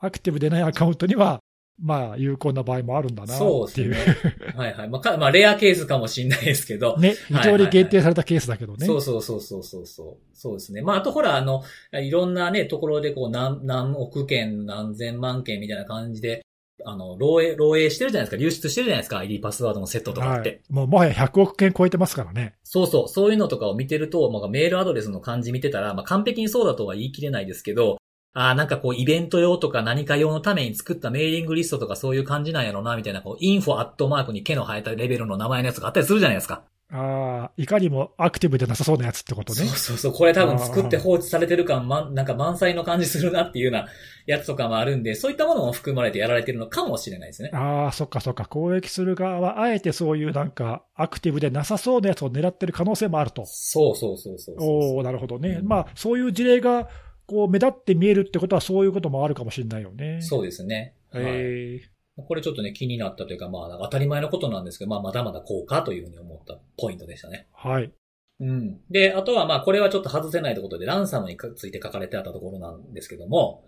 Speaker 2: アクティブでないアカウントには、まあ、有効な場合もあるんだなっていう。
Speaker 1: そうですね。はいはい。まあ、まあ、レアケースかもしれないですけど。
Speaker 2: ね、非常に限定されたケースだけどね。
Speaker 1: そうそうそうそうそうそう。そうですね。まあ、あとほら、あの、いろんなね、ところでこう、何、何億件、何千万件みたいな感じで、あの、漏洩、漏洩してるじゃないですか。流出してるじゃないですか。ID パスワードのセットとかって。はい、
Speaker 2: もう、もはや100億件超えてますからね。
Speaker 1: そうそう。そういうのとかを見てると、まあ、メールアドレスの漢字見てたら、まあ、完璧にそうだとは言い切れないですけど、ああ、なんかこう、イベント用とか何か用のために作ったメーリングリストとかそういう感じなんやろな、みたいな、こう、インフォアットマークに毛の生えたレベルの名前のやつがあったりするじゃないですか。
Speaker 2: ああ、いかにもアクティブでなさそうなやつってことね。
Speaker 1: そうそうそう。これ多分作って放置されてる感、ま、なんか満載の感じするなっていうようなやつとかもあるんで、そういったものも含まれてやられてるのかもしれないですね。
Speaker 2: ああ、そっかそっか。攻撃する側は、あえてそういうなんか、アクティブでなさそうなやつを狙ってる可能性もあると。
Speaker 1: そうそうそうそう
Speaker 2: おおなるほどね。うん、まあ、そういう事例が、こう、目立って見えるってことは、そういうこともあるかもしれないよね。
Speaker 1: そうですね。へえ。これちょっとね、気になったというか、まあ、当たり前のことなんですけど、まあ、まだまだこうかというふうに思ったポイントでしたね。
Speaker 2: はい。
Speaker 1: うん。で、あとは、まあ、これはちょっと外せないということで、ランサムについて書かれてあったところなんですけども、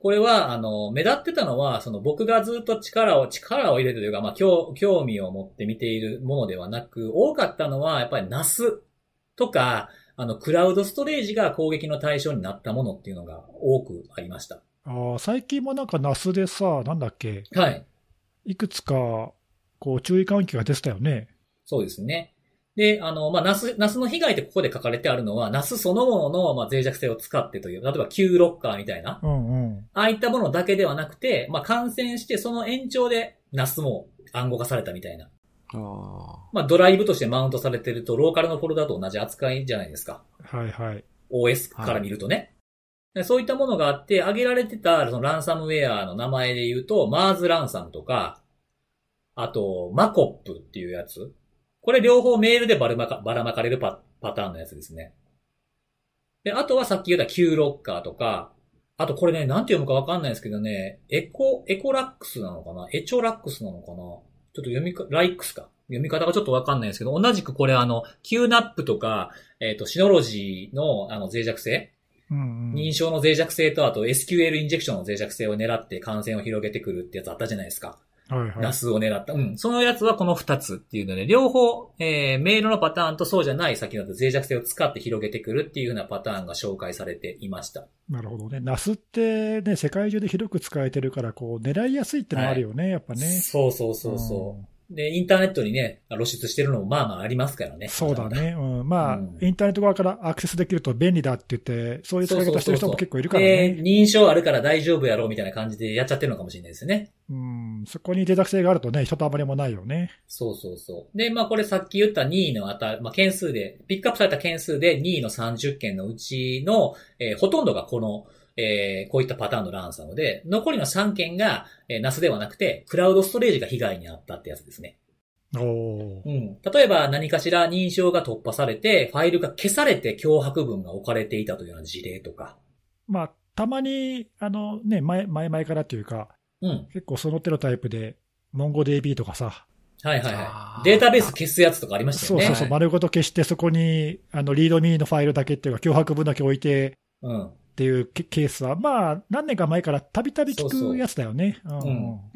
Speaker 1: これは、あの、目立ってたのは、その僕がずっと力を、力を入れてというか、まあ、興興味を持って見ているものではなく、多かったのは、やっぱり NAS とか、あの、クラウドストレージが攻撃の対象になったものっていうのが多くありました。
Speaker 2: ああ、最近もなんか NAS でさ、なんだっけ？
Speaker 1: はい。
Speaker 2: いくつか、こう、注意喚起が出てたよね。
Speaker 1: そうですね。で、あの、まあ、ナス、ナスの被害ってここで書かれてあるのは、ナスそのものの、まあ、脆弱性を使ってという、例えば Q ロッカーみたいな、うんうん、ああいったものだけではなくて、まあ、感染してその延長でナスも暗号化されたみたいな。あまあ、ドライブとしてマウントされてると、ローカルのフォルダと同じ扱いじゃないですか。
Speaker 2: はいはい。
Speaker 1: OS から見るとね。はい、そういったものがあって、挙げられてたそのランサムウェアの名前で言うと、マーズランサムとか、あと、マコップっていうやつ。これ両方メールでばらまかばらまかれるパパターンのやつですね。で、あとはさっき言った Q ロッカーとか、あとこれね、なんて読むかわかんないですけどね、エコ、エコラックスなのかな？エチョラックスなのかな？ちょっと読みか、ライクスか？読み方がちょっとわかんないんですけど、同じくこれあの、QNAP とか、えっ、ー、と、シノロジーのあの脆弱性、うんうん、認証の脆弱性と、あと SQL インジェクションの脆弱性を狙って感染を広げてくるってやつあったじゃないですか。
Speaker 2: はいはい。
Speaker 1: ナスを狙った。うん。そのやつはこの二つっていうので、両方、えー、メールのパターンとそうじゃない先ほど脆弱性を使って広げてくるっていうようなパターンが紹介されていました。
Speaker 2: なるほどね。ナスってね、世界中で広く使えてるから、こう、狙いやすいってのもあるよね、やっぱね。
Speaker 1: そうそうそうそう。で、インターネットにね、露出してるのもまあまあありますからね。
Speaker 2: そうだね。うん。まあ、
Speaker 1: うん
Speaker 2: インターネット側からアクセスできると便利だって言って、そういう使い方してる人も結構いるから
Speaker 1: で、
Speaker 2: ね。
Speaker 1: 認証あるから大丈夫やろうみたいな感じでやっちゃってるのかもしれないですよね。
Speaker 2: うん。そこに脆弱性があるとね、ひとたまりもないよね。
Speaker 1: そうそうそう。で、まあこれさっき言った2位のあた、まあ件数で、ピックアップされた件数で2位の30件のうちの、えーほとんどがこの、えーこういったパターンのランサムで、残りの3件が、えー、ナスではなくて、クラウドストレージが被害に遭ったってやつですね。
Speaker 2: おー
Speaker 1: うん。例えば何かしら認証が突破されて、ファイルが消されて脅迫文が置かれていたというような事例とか。
Speaker 2: まあ、たまに、あのね、前、前々からっていうか、
Speaker 1: うん。
Speaker 2: 結構その手のタイプで、MongoDB とかさ、
Speaker 1: はいはいはい。データベース消すやつとかありましたよね。
Speaker 2: そうそうそう、丸ごと消して、そこに、あの、リードミーのファイルだけっていうか、脅迫文だけ置いて
Speaker 1: うん。
Speaker 2: っていうケケースは、まあ、何年か前からたびたび聞くやつだよね。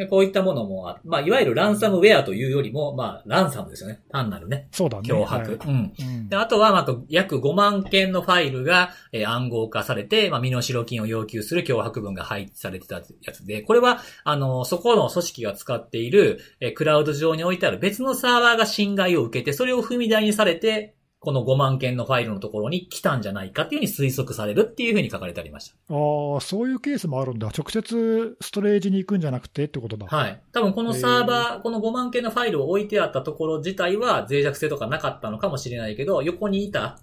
Speaker 1: こういったものもあ、まあ、いわゆるランサムウェアというよりも、まあ、ランサムですよね。単なるね。
Speaker 2: そうだね。
Speaker 1: 脅迫。
Speaker 2: はい
Speaker 1: うん。
Speaker 2: うん
Speaker 1: で、あとは、まあ、あと約5万件のファイルが、えー暗号化されて、まあ、身代金を要求する脅迫文が配置されてたやつで、これは、あの、そこの組織が使っている、えークラウド上に置いてある別のサーバーが侵害を受けて、それを踏み台にされて、この5万件のファイルのところに来たんじゃないかっていうふうに推測されるっていうふうに書かれてありました。
Speaker 2: ああ、そういうケースもあるんだ。直接ストレージに行くんじゃなくてってことだ。
Speaker 1: はい。多分このサーバー、この5万件のファイルを置いてあったところ自体は脆弱性とかなかったのかもしれないけど、横にいた、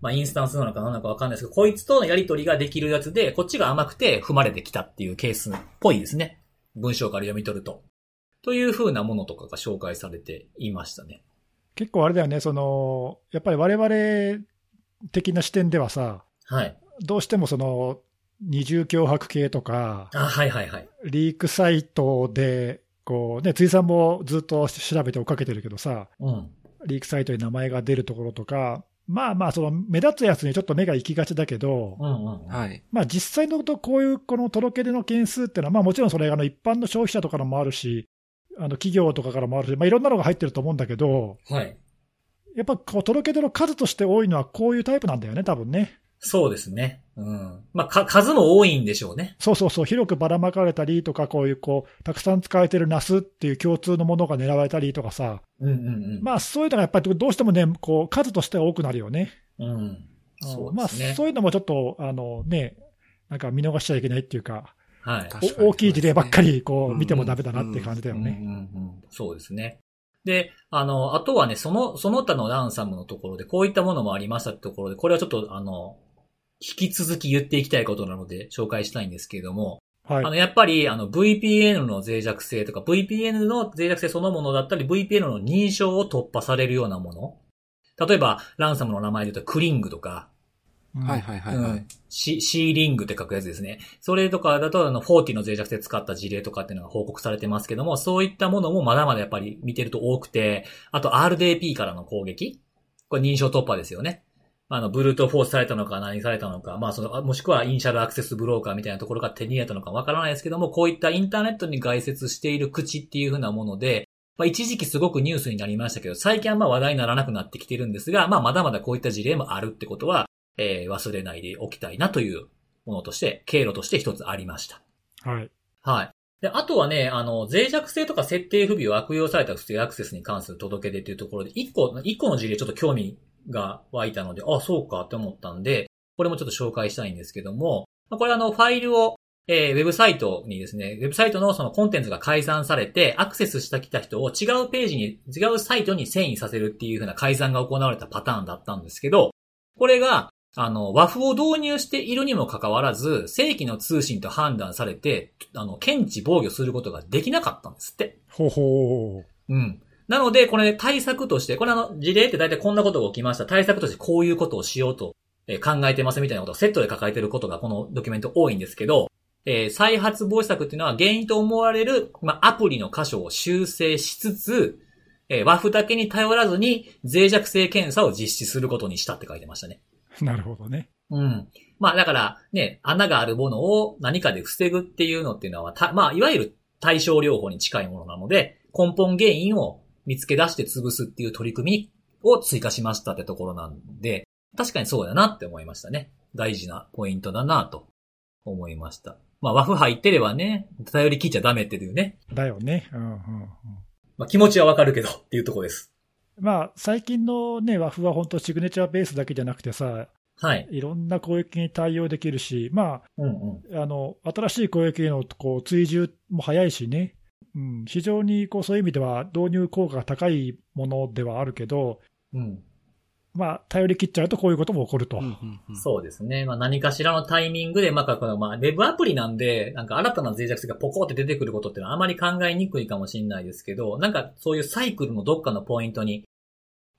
Speaker 1: まあインスタンスなのか何なのかわかんないですけど、こいつとのやり取りができるやつで、こっちが甘くて踏まれてきたっていうケースっぽいですね。文章から読み取ると。という風なものとかが紹介されていましたね。
Speaker 2: 結構あれだよね、その、やっぱり我々的な視点ではさ、
Speaker 1: はい。
Speaker 2: どうしてもその、二重脅迫系とか、
Speaker 1: あ、はいはいはい。
Speaker 2: リークサイトで、こうね、辻さんもずっと調べて追っかけてるけどさ、
Speaker 1: うん。
Speaker 2: リークサイトに名前が出るところとか、まあまあ、その目立つやつにちょっと目が行きがちだけど、
Speaker 1: うんうん。
Speaker 3: はい。
Speaker 2: まあ実際のとこういうこの届け出の件数っていうのは、まあもちろんそれあの一般の消費者とかのもあるし、あの企業とかからもあるし、まあいろんなのが入ってると思うんだけど、
Speaker 1: はい。
Speaker 2: やっぱこう届け出の数として多いのはこういうタイプなんだよね、多分ね。
Speaker 1: そうですね。うん。まあ、か、数も多いんでしょうね。
Speaker 2: そうそうそう、広くばらまかれたりとか、こういうこう、たくさん使われてるナスっていう共通のものが狙われたりとかさ、
Speaker 1: うんうんうん。
Speaker 2: まあそういうのがやっぱりどうしてもね、こう数としては多くなるよね。
Speaker 1: うん。そう
Speaker 2: まあ
Speaker 1: ですね。
Speaker 2: そういうのもちょっと、あのね、なんか見逃しちゃいけないっていうか、
Speaker 1: はい。
Speaker 2: 大きい事例ばっかりこ
Speaker 3: う
Speaker 2: うん見てもダメだなって感じだよね。
Speaker 1: うんうんうんそうですね。で、あの、あとはね、その、その他のランサムのところで、こういったものもありましたってところで、これはちょっと、あの、引き続き言っていきたいことなので、紹介したいんですけれども、
Speaker 2: はい
Speaker 1: あの、やっぱり、あの、VPN の脆弱性とか、VPN の脆弱性そのものだったり、VPN の認証を突破されるようなもの。例えば、ランサムの名前で言うと、クリングとか、
Speaker 2: うん
Speaker 3: はいはいはいはい。
Speaker 1: シシーリングって書くやつですね。それとかだと、あの、40の脆弱性使った事例とかっていうのが報告されてますけども、そういったものもまだまだやっぱり見てると多くて、あと RDP からの攻撃これ認証突破ですよね。あの、ブルートフォースされたのか何されたのか、まあその、もしくはイニシャルアクセスブローカーみたいなところが手に入れたのかわからないですけども、こういったインターネットに外接している口っていう風なもので、まあ一時期すごくニュースになりましたけど、最近はまあ話題にならなくなってきてるんですが、まあまだまだこういった事例もあるってことは、えー忘れないでおきたいなというものとして、経路として一つありました。
Speaker 2: はい。
Speaker 1: はい。で、あとはね、あの、脆弱性とか設定不備を悪用された不正アクセスに関する届け出というところで、一個、一個の事例ちょっと興味が湧いたので、あ、そうかって思ったんで、これもちょっと紹介したいんですけども、まあこれあの、ファイルを、えーウェブサイトにですね、ウェブサイトのそのコンテンツが改ざんされて、アクセスしてきた人を違うページに、違うサイトに遷移させるっていう風な改ざんが行われたパターンだったんですけど、これが、あの、和風を導入しているにもかかわらず、正規の通信と判断されて、あの、検知防御することができなかったんですって。
Speaker 2: ほうほう。
Speaker 1: うん。なので、これ対策として、これあの、事例って大体こんなことが起きました。対策としてこういうことをしようと、えー考えてますみたいなことをセットで抱えていることがこのドキュメント多いんですけど、えー再発防止策っていうのは原因と思われる、まあ、アプリの箇所を修正しつつ、えー、和風だけに頼らずに脆弱性検査を実施することにしたって書いてましたね。
Speaker 2: なるほどね。
Speaker 1: うん。まあだからね、穴があるものを何かで防ぐっていうのっていうのは、たまあいわゆる対症療法に近いものなので、根本原因を見つけ出して潰すっていう取り組みを追加しましたってところなんで、確かにそうだなって思いましたね。大事なポイントだなと思いました。まあ和風入ってればね、頼り切っちゃダメっていうね。
Speaker 2: だよね。うんうんうん。
Speaker 1: まあ気持ちはわかるけどっていうところです。
Speaker 2: まあ、最近のね、和風は本当シグネチャーベースだけじゃなくてさ、
Speaker 1: はい。
Speaker 2: いろんな攻撃に対応できるし、ま
Speaker 1: うんうん。
Speaker 2: あ、あの、新しい攻撃へのこう追従も早いしね。うん、非常にこうそういう意味では導入効果が高いものではあるけど、
Speaker 1: うん。
Speaker 2: まあ、頼り切っちゃうとこういうことも起こると。
Speaker 1: そうですね。まあ何かしらのタイミングで、まあこの、まあウェブアプリなんで、なんか新たな脆弱性がポコって出てくることっていうのはあまり考えにくいかもしれないですけど、なんかそういうサイクルのどっかのポイントに、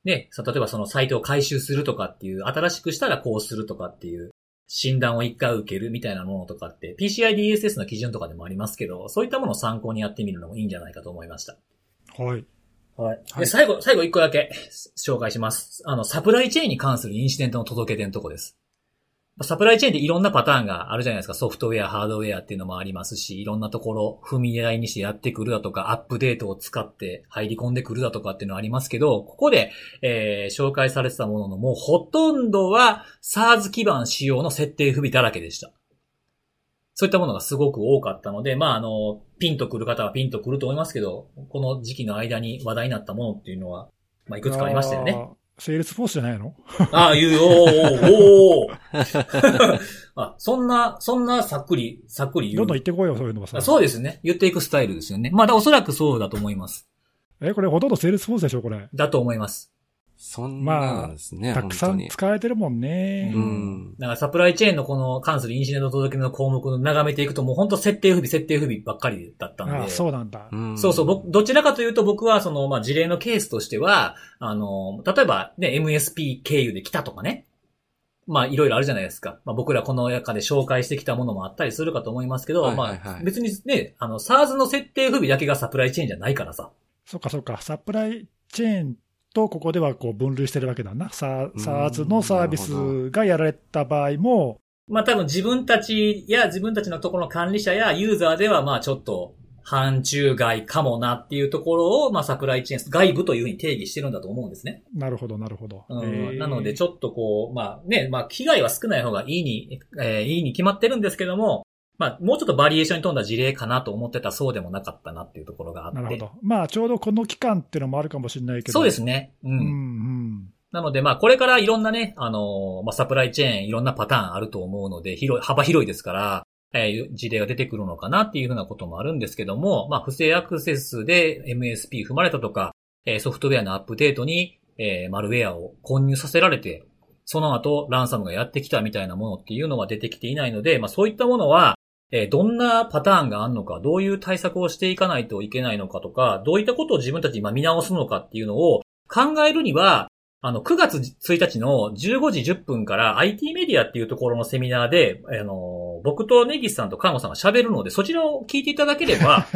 Speaker 1: ね、さ例えばそのサイトを回収するとかっていう、新しくしたらこうするとかっていう、診断を一回受けるみたいなものとかって、PCI DSS の基準とかでもありますけど、そういったものを参考にやってみるのもいいんじゃないかと思いました。
Speaker 2: はい。
Speaker 1: はい。で、最後、最後一個だけ紹介します。あの、サプライチェーンに関するインシデントの届け出のとこです。サプライチェーンっていろんなパターンがあるじゃないですか。ソフトウェア、ハードウェアっていうのもありますし、いろんなところ、踏み台にしてやってくるだとか、アップデートを使って入り込んでくるだとかっていうのはありますけど、ここで、えー紹介されてたもののもうほとんどは SARS 基盤仕様の設定不備だらけでした。そういったものがすごく多かったので、まあ、あの、ピンとくる方はピンとくると思いますけど、この時期の間に話題になったものっていうのは、まあ、いくつかありましたよね。
Speaker 2: Salesforce じゃないの？
Speaker 1: ああ、いう、おーおーおー あ、そんな、そんなさっくり、さっくり言う。
Speaker 2: どんどん言ってこいよ、そういうのはさ。
Speaker 1: あそうですね。言っていくスタイルですよね。まあ、だおそらくそうだと思います。
Speaker 2: え、これほとんど Salesforce でしょ、これ。
Speaker 1: だと思います。
Speaker 3: そんななんですね、
Speaker 2: たくさん。使われてるもんね。
Speaker 3: うん。
Speaker 1: だからサプライチェーンのこの関するインシデント届けの項目を眺めていくともう本当設定不備、設定不備ばっかりだったんで。
Speaker 2: ああ、そうなんだ。
Speaker 3: うん
Speaker 1: そうそう、僕、どちらかというと僕はその、まあ、事例のケースとしては、あの、例えばね、MSP 経由で来たとかね。まあ、いろいろあるじゃないですか。まあ、僕らこの中で紹介してきたものもあったりするかと思いますけど、
Speaker 3: はいはいはい
Speaker 1: まあ、別にね、あの、SARS の設定不備だけがサプライチェーンじゃないからさ。
Speaker 2: そっかそっか。サプライチェーンとここではこう分類してるわけだな。サー
Speaker 3: うん
Speaker 2: SARS のサービスがやられた場合も、
Speaker 1: まあ、多分自分たちや自分たちのところの管理者やユーザーでは、まあ、ちょっと、範疇外かもなっていうところを、まあ、サプライチェーン、外部というふうに定義してるんだと思うんですね。
Speaker 2: なるほど、なるほど。
Speaker 1: うんなので、ち
Speaker 2: ょ
Speaker 1: ょっとこう、まあね、まあ、被害は少ない方がいいに、えーいいに決まってるんですけども、まあ、もうちょっとバリエーションに富んだ事例かなと思ってたそうでもなかったなっていうところがあって。
Speaker 2: なるほど。まあ、ちょうどこの期間っていうのもあるかもしれないけど。
Speaker 1: そうですね。うん。
Speaker 2: うん、うん。
Speaker 1: なので、まあ、これからいろんなね、あのーまあ、サプライチェーン、いろんなパターンあると思うので、広い、幅広いですから、えー事例が出てくるのかなっていうふうなこともあるんですけども、まあ、不正アクセスで MSP 踏まれたとか、えーソフトウェアのアップデートに、えーマルウェアを混入させられて、その後、ランサムがやってきたみたいなものっていうのは出てきていないので、まあ、そういったものは、えーどんなパターンがあるのか、どういう対策をしていかないといけないのかとか、どういったことを自分たち今見直すのかっていうのを考えるには、あの、9月1日の15時10分から IT メディアっていうところのセミナーで、あの、僕とネギスさんとカンゴさんが喋るので、そちらを聞いていただければ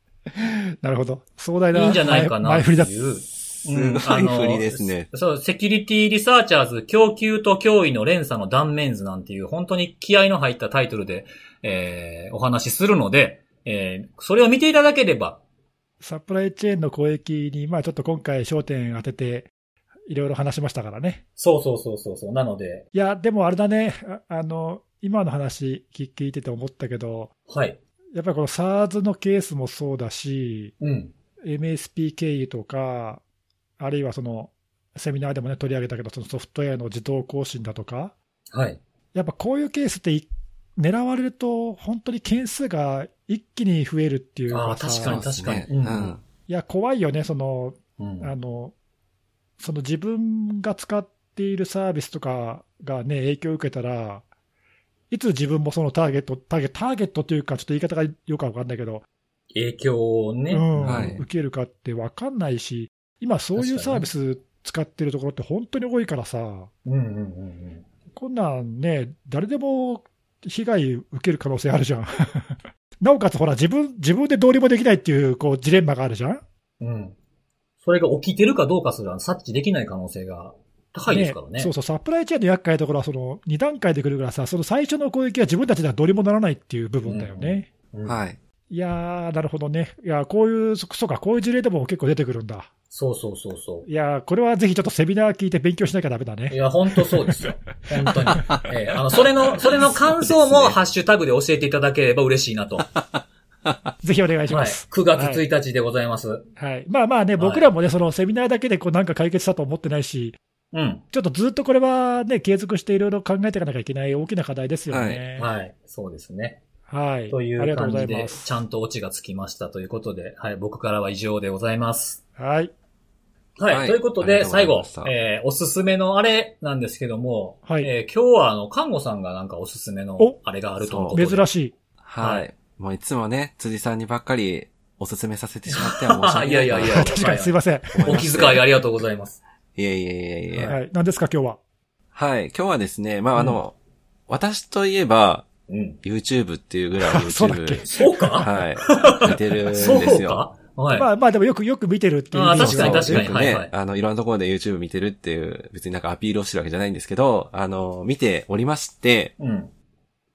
Speaker 2: なるほど。壮大ない
Speaker 1: いんじゃないかな。っていう。
Speaker 3: すごい振りですね。
Speaker 1: そう、 Security Researchers、供給と脅威の連鎖の断面図なんていう、本当に気合の入ったタイトルで、えー、お話しするので、えー、それを見ていただければ、
Speaker 2: サプライチェーンの攻撃に、まあちょっと今回焦点当てて、いろいろ話しましたからね。
Speaker 1: そうそうそうそうそう、なので、
Speaker 2: いや、でもあれだね、ああの、今の話聞聞いてて思ったけど、
Speaker 1: はい。
Speaker 2: やっぱりこの SARS のケースもそうだし、
Speaker 1: うん。
Speaker 2: MSP 経由とか、あるいはその、セミナーでもね、取り上げたけど、そのソフトウェアの自動更新だとか、
Speaker 1: はい。
Speaker 2: やっぱこういうケースってい狙われると、本当に件数が一気に増えるっていう
Speaker 1: 確かに確かに。
Speaker 3: うん
Speaker 2: いや、怖いよね、その、
Speaker 1: うん。
Speaker 2: あの、その自分が使っているサービスとかがね、影響を受けたら、いつ自分もそのターゲット、ターゲット、ターゲットというか、ちょっと言い方がよくわかんないけど、
Speaker 1: 影響をね。
Speaker 2: うん
Speaker 3: はい
Speaker 2: 受けるかってわかんないし、今そういうサービス使ってるところって本当に多いからさ、
Speaker 1: うんうんうんうん。
Speaker 2: こんなんね、誰でも被害受ける可能性あるじゃん。なおかつほら、自分、自分でどうにもできないっていう、こう、ジレンマがあるじゃん
Speaker 1: うん。それが起きてるかどうかすら察知できない可能性が高いですからね。
Speaker 2: そうそう、サプライチェーンの厄介なところは、その、2段階で来るからさ、その最初の攻撃は自分たちではどうにもならないっていう部分だよね。
Speaker 1: うん
Speaker 3: はい。
Speaker 2: いやー、なるほどね。いや、こういう、そそうか、こういう事例でも結構出てくるんだ。
Speaker 1: そうそうそうそ
Speaker 2: いやー、これはぜひちょっとセミナー聞いて勉強しなきゃダメだ
Speaker 1: う。い
Speaker 2: ね。
Speaker 1: や、本当そうですよ。本当に。ええあの、それの、それの感想もハッシュタグで教えていただければ嬉しいなと。は
Speaker 2: ぜひお願いし
Speaker 1: い。
Speaker 2: ます。
Speaker 1: 9月1日でございます。
Speaker 2: はい。まあまあね、僕らもね、そのセミナーだけでこうなんか解決したと思ってないし、
Speaker 1: うん。
Speaker 2: ちょっとずっとこれはね、継続していろいろ考えていかなきゃいけない大きな課題ですよね。
Speaker 1: はい。そうですね。
Speaker 2: はい。
Speaker 1: という感じで。ちゃんとオチがつきましたということで、はい。僕からは以上でございます。
Speaker 2: はい。
Speaker 1: はい。
Speaker 3: はい
Speaker 1: ということで、最後えー、おすすめのあれなんですけども、
Speaker 2: はい
Speaker 1: えー今日はあの、看護さんがなんかおすすめの
Speaker 2: お
Speaker 1: あれがあるとのことで。
Speaker 2: 珍しい。
Speaker 3: はい。
Speaker 1: はい
Speaker 3: もういつもね、辻さんにばっかりおすすめさせてしまっては申し訳ない。
Speaker 1: いやいやいや
Speaker 2: 確かにすいません。
Speaker 1: お気遣いありがとうございます。
Speaker 3: いえいえいえいえ。
Speaker 2: はい。何ですか、今日は？
Speaker 3: はい。今日はですね、まあ、あの、私といえば、
Speaker 1: うん。
Speaker 3: YouTube っていうぐらい YouTube、
Speaker 1: そうか？
Speaker 3: はい。見てるんです
Speaker 1: そう
Speaker 3: よ。
Speaker 1: か？はい。
Speaker 2: まあまあ、でもよくよく見てるっていう
Speaker 1: あ確かに確かに
Speaker 3: よく
Speaker 1: はいはい
Speaker 3: ね、あの、いろんなところで YouTube 見てるっていう、別になんかアピールをしてるわけじゃないんですけど、あの、見ておりまして、
Speaker 1: うん。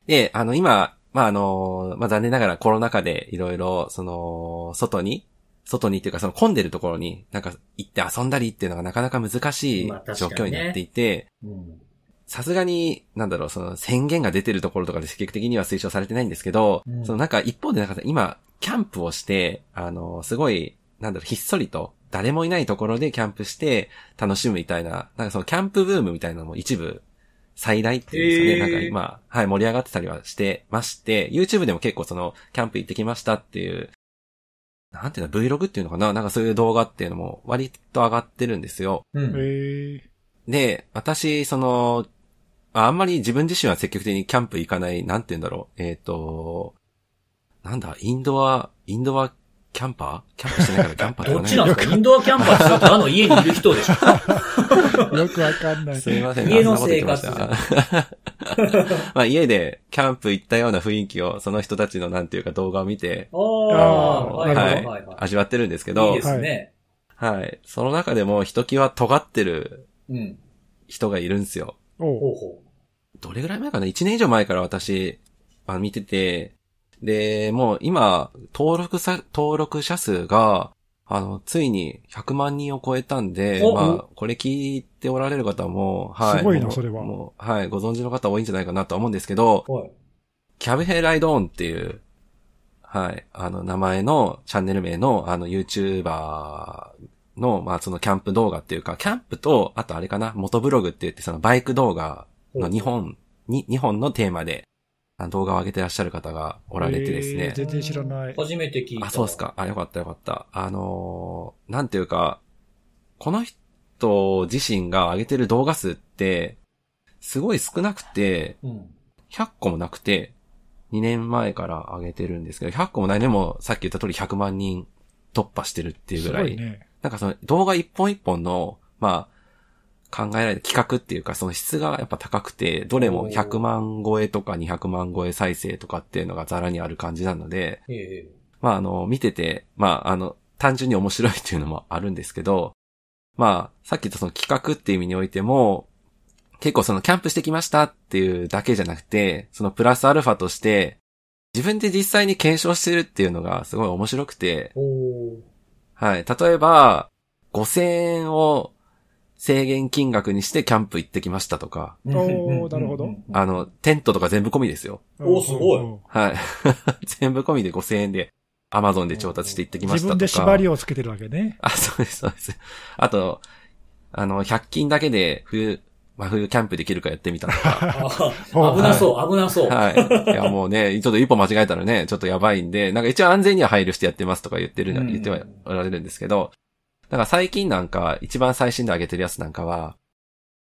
Speaker 3: で、あの、今、まあ、あの、まあ、残念ながらコロナ禍でいろいろ、その、外に、外にっていうかその混んでるところになんか行って遊んだりっていうのがなかなか難しい状況になっていて、
Speaker 1: うん。
Speaker 3: さすがに、なんだろう、その宣言が出てるところとかで積極的には推奨されてないんですけど、
Speaker 1: うん
Speaker 3: そのなんか一方でなんか今、キャンプをして、あの、すごい、なんだろう、ひっそりと、誰もいないところでキャンプして楽しむみたいな、なんかそのキャンプブームみたいなのも一部、最大っていうんですかね、
Speaker 1: へー
Speaker 3: なんか今、はい、盛り上がってたりはしてまして、YouTube でも結構その、キャンプ行ってきましたっていう、なんていうの、Vlog っていうのかななんかそういう動画っていうのも割と上がってるんですよ。
Speaker 1: うん。
Speaker 2: え
Speaker 3: で、私、その、ああんまり自分自身は積極的にキャンプ行かない、なんて言うんだろう。えっ、と、なんだ、インドア、インドアキャンパー？キャンプしてないからキャンパー
Speaker 1: どっ
Speaker 3: とか
Speaker 1: ちなんですか？インドアキャンパーってただの家にいる人でしょ
Speaker 2: ー、よくわかんない。
Speaker 3: すみません。
Speaker 1: 家の
Speaker 3: そんなこと言ってま まあ家でキャンプ行ったような雰囲気を、その人たちのなんていうか動画を見て、
Speaker 1: ああ、
Speaker 2: ー
Speaker 1: はい
Speaker 3: は
Speaker 1: はいいはいは
Speaker 3: 味わってるんですけ
Speaker 1: い。い
Speaker 3: ど
Speaker 1: いで、すね。
Speaker 3: はい。その中でもひときわ尖ってる
Speaker 1: うん。
Speaker 3: 人がいるんですよ。
Speaker 2: おう
Speaker 1: ほうほ
Speaker 3: どれぐらい前かな ?1 年以上前から私、あ見てて、で、もう今、登録さ、登録者数が、あの、ついに100万人を超えたんで、
Speaker 1: お
Speaker 3: まあ、これ聞いておられる方も、はい。
Speaker 2: すごいなそれは
Speaker 3: もう、はい、ご存知の方多いんじゃないかなとは思うんですけど、
Speaker 1: う。はい。
Speaker 3: キャブヘイライドオンっていう、はい、あの、名前の、チャンネル名の、あの、YouTuber の、まあ、そのキャンプ動画っていうか、キャンプと、あとあれかな、元ブログって言って、そのバイク動画の2本、に、2本のテーマで、あ動画を上げてらっしゃる方がおられてですね。
Speaker 2: えー全然知らない。
Speaker 1: 初めて聞いた。
Speaker 3: あ、そうです。か。あ、よかったよかった。あのーなんていうか、この人自身が上げてる動画数って、すごい少なくて、
Speaker 1: うん。
Speaker 3: 100個もなくて、2年前から上げてるんですけど、100個もないでも、さっき言った通り100万人突破してるっていう
Speaker 2: す
Speaker 3: ぐらい。
Speaker 2: ごいね。
Speaker 3: なんかその動画一本一本の、まあ、考えられた企画っていうか、その質がやっぱ高くて、どれも100万超えとか200万超え再生とかっていうのがザラにある感じなので、
Speaker 1: ええ。
Speaker 3: まああの、見てて、まああの、単純に面白いっていうのもあるんですけど、まあ、さっき言ったその企画っていう意味においても、結構そのキャンプしてきましたっていうだけじゃなくて、そのプラスアルファとして、自分で実際に検証してるっていうのがすごい面白くて。はい。例えば、5000円を制限金額にしてキャンプ行ってきましたとか、
Speaker 2: おーなるほど
Speaker 3: あの、テントとか全部込みですよ。
Speaker 1: おすごい
Speaker 2: うん
Speaker 3: はい。全部込みで5000円で、アマゾンで調達して行ってきましたとか。
Speaker 2: 自分で縛りをつけてるわけね。
Speaker 3: あ、そうです、そうです。あと、あの、100均だけで冬、真冬キャンプできるかやってみたとか。
Speaker 1: あ危なそう、危なそう。
Speaker 3: はい。いや、もうね、ちょっと一歩間違えたらね、ちょっとやばいんで、なんか一応安全には配慮してやってますとか言ってる、
Speaker 1: うん
Speaker 3: 言ってはおられるんですけど、だから最近なんか、一番最新で上げてるやつなんかは、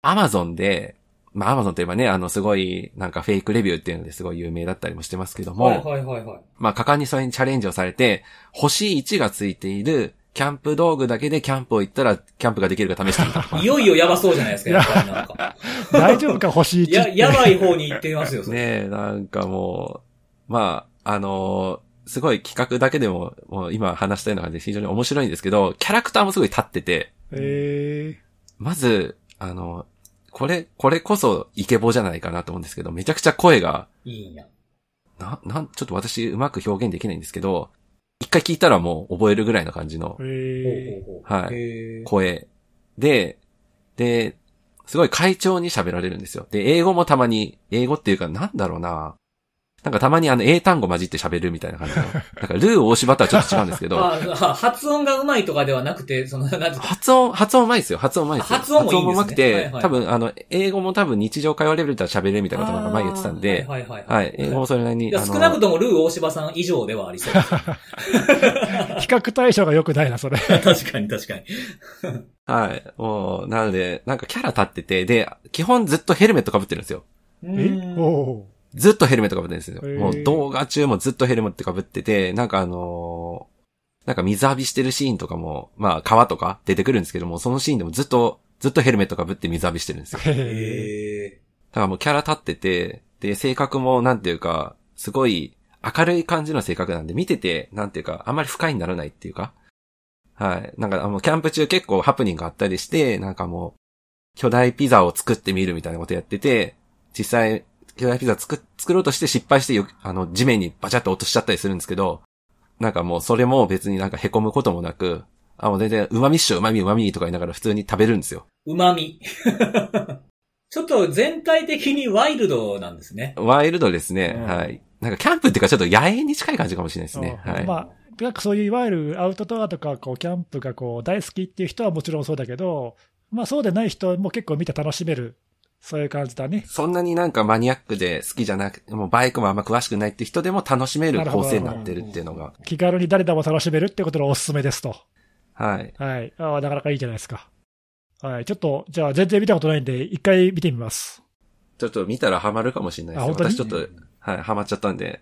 Speaker 3: アマゾンで、まあアマゾンといえばね、あのすごい、なんかフェイクレビューっていうのですごい有名だったりもしてますけども、
Speaker 1: はいはいはいはい。
Speaker 3: まあ果敢にそれにチャレンジをされて、星1がついている、キャンプ道具だけでキャンプを行ったら、キャンプができるか試してみた。
Speaker 1: いよいよやばそうじゃないですか、やっぱりなんか。
Speaker 2: 大丈夫か、星1。
Speaker 1: や、やばい方に行ってみますよ。
Speaker 3: ねえ、なんかもう、まあ、あのーすごい企画だけでも、もう今話したいのが非常に面白いんですけど、キャラクターもすごい立ってて、
Speaker 2: え
Speaker 3: まず、あの、これ、これこそイケボじゃないかなと思うんですけど、めちゃくちゃ声が、
Speaker 1: いいんや。
Speaker 3: な、なん、ちょっと私うまく表現できないんですけど、一回聞いたらもう覚えるぐらいの感じのはい声で、で、すごい会長に喋られるんですよ。で、英語もたまに、英語っていうかなんだろうな。なんかたまにあの英単語混じって喋るみたいな感じの。なんかルー大柴とはちょっと違うんですけど、
Speaker 1: 発音がうまいとかではなくて、その、
Speaker 3: 発音、発音うまいですよ。発音うまいですよ。
Speaker 1: 発音もいいんですね
Speaker 3: うまくて、
Speaker 1: はいはい
Speaker 3: 多分あの、英語も多分日常会話レベルでは喋れるみたいなことなんか前言ってたんで、
Speaker 1: あーはいはい
Speaker 3: は
Speaker 1: はいい。
Speaker 3: 英語もそれなりに、
Speaker 1: 少なくともルー大柴さん以上ではありそうです。
Speaker 2: 比較対象が良くないな、それ。
Speaker 1: 確かに確かに。
Speaker 3: はい。もう、なので、なんかキャラ立ってて、で、基本ずっとヘルメット被ってるんですよ。
Speaker 2: え？
Speaker 1: うん
Speaker 2: お
Speaker 3: ずっとヘルメット被ってるんですよ。もう動画中もずっとヘルメット被ってて、なんかあのーなんか水浴びしてるシーンとかも、まあ川とか出てくるんですけども、そのシーンでもずっと、ずっとヘルメット被って水浴びしてるんですよ。
Speaker 2: ーへ
Speaker 1: へ
Speaker 3: だからもうキャラ立ってて、で、性格もなんていうか、すごい明るい感じの性格なんで、見てて、なんていうか、あんまり不快にならないっていうか。はい。なんか、あの、キャンプ中結構ハプニングがあったりして、なんかもう、巨大ピザを作ってみるみたいなことやってて、実際、巨大ピザ作、作ろうとして失敗してよ、あの、地面にバチャッと落としちゃったりするんですけど、なんかもうそれも別になんか凹むこともなく、あ、もう全然、旨味っしょ、旨味、旨味とか言いながら普通に食べるんですよ。
Speaker 1: ー旨味。ちょっと全体的にワイルドなんですね。
Speaker 3: ワイルドですね。
Speaker 1: うん
Speaker 3: はい。なんかキャンプっていうかちょっと野営に近い感じかもしれないですね。はい。
Speaker 2: あまあ、なんかそういういわゆるアウトドアとかこうキャンプがこう大好きっていう人はもちろんそうだけど、まあそうでない人も結構見て楽しめる、そういう感じだね。
Speaker 3: そんなになんかマニアックで好きじゃなく、もうバイクもあんま詳しくないって人でも楽しめる構成になってるっていうのが。
Speaker 2: 気軽に誰でも楽しめるってことのおすすめですと。
Speaker 3: はい。
Speaker 2: はい。ああ、なかなかいいじゃないですか。はい。ちょっと、じゃあ全然見たことないんで、一回見てみます。
Speaker 3: ちょっと見たらハマるかもしれないですよ。
Speaker 2: あ本当に？
Speaker 3: 私ちょっと、はい、ハマっちゃったんで。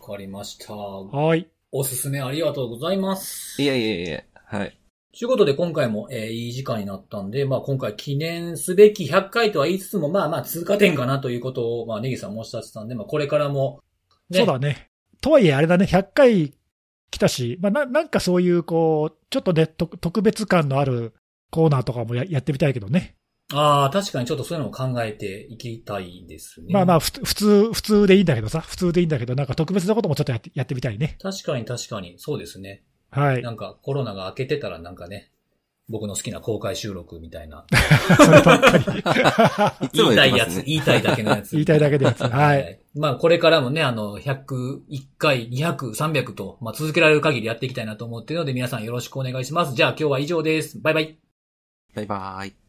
Speaker 1: わかりました。
Speaker 2: はい。
Speaker 1: おすすめありがとうございます。
Speaker 3: いえいえいえ、はい。
Speaker 1: ということで今回も、えーいい時間になったんで、まあ今回記念すべき100回とは言いつつも、まあまあ通過点かなということを、まあネギさん申し立てたんで、まあこれからも、ね、
Speaker 2: そうだね。とはいえ、あれだね、100回来たし、まあ、ななんかそういう、こう、ちょっとね、特特別感のあるコーナーとかもややってみたいけどね。
Speaker 1: ああ、確かにちょっとそういうのも考えていきたいですね。
Speaker 2: まあまあ、ふ普通、普通でいいんだけどさ、普通でいいんだけど、なんか特別なこともちょっとやってやってみたいね。
Speaker 1: 確かに確かに、そうですね。
Speaker 2: はい。
Speaker 1: なんかコロナが明けてたらなんかね、僕の好きな公開収録みたいな。
Speaker 2: そればっかり。
Speaker 1: 言いたいやつ、
Speaker 3: 言ってますね。
Speaker 1: 言いたいだけのやつ。
Speaker 2: 言いたいだけのやつはい
Speaker 1: まあこれからもね、あの、101回、200、300と、まあ続けられる限りやっていきたいなと思っているので皆さんよろしくお願いします。じゃあ今日は以上です。バイバイ。
Speaker 3: バイバーイ。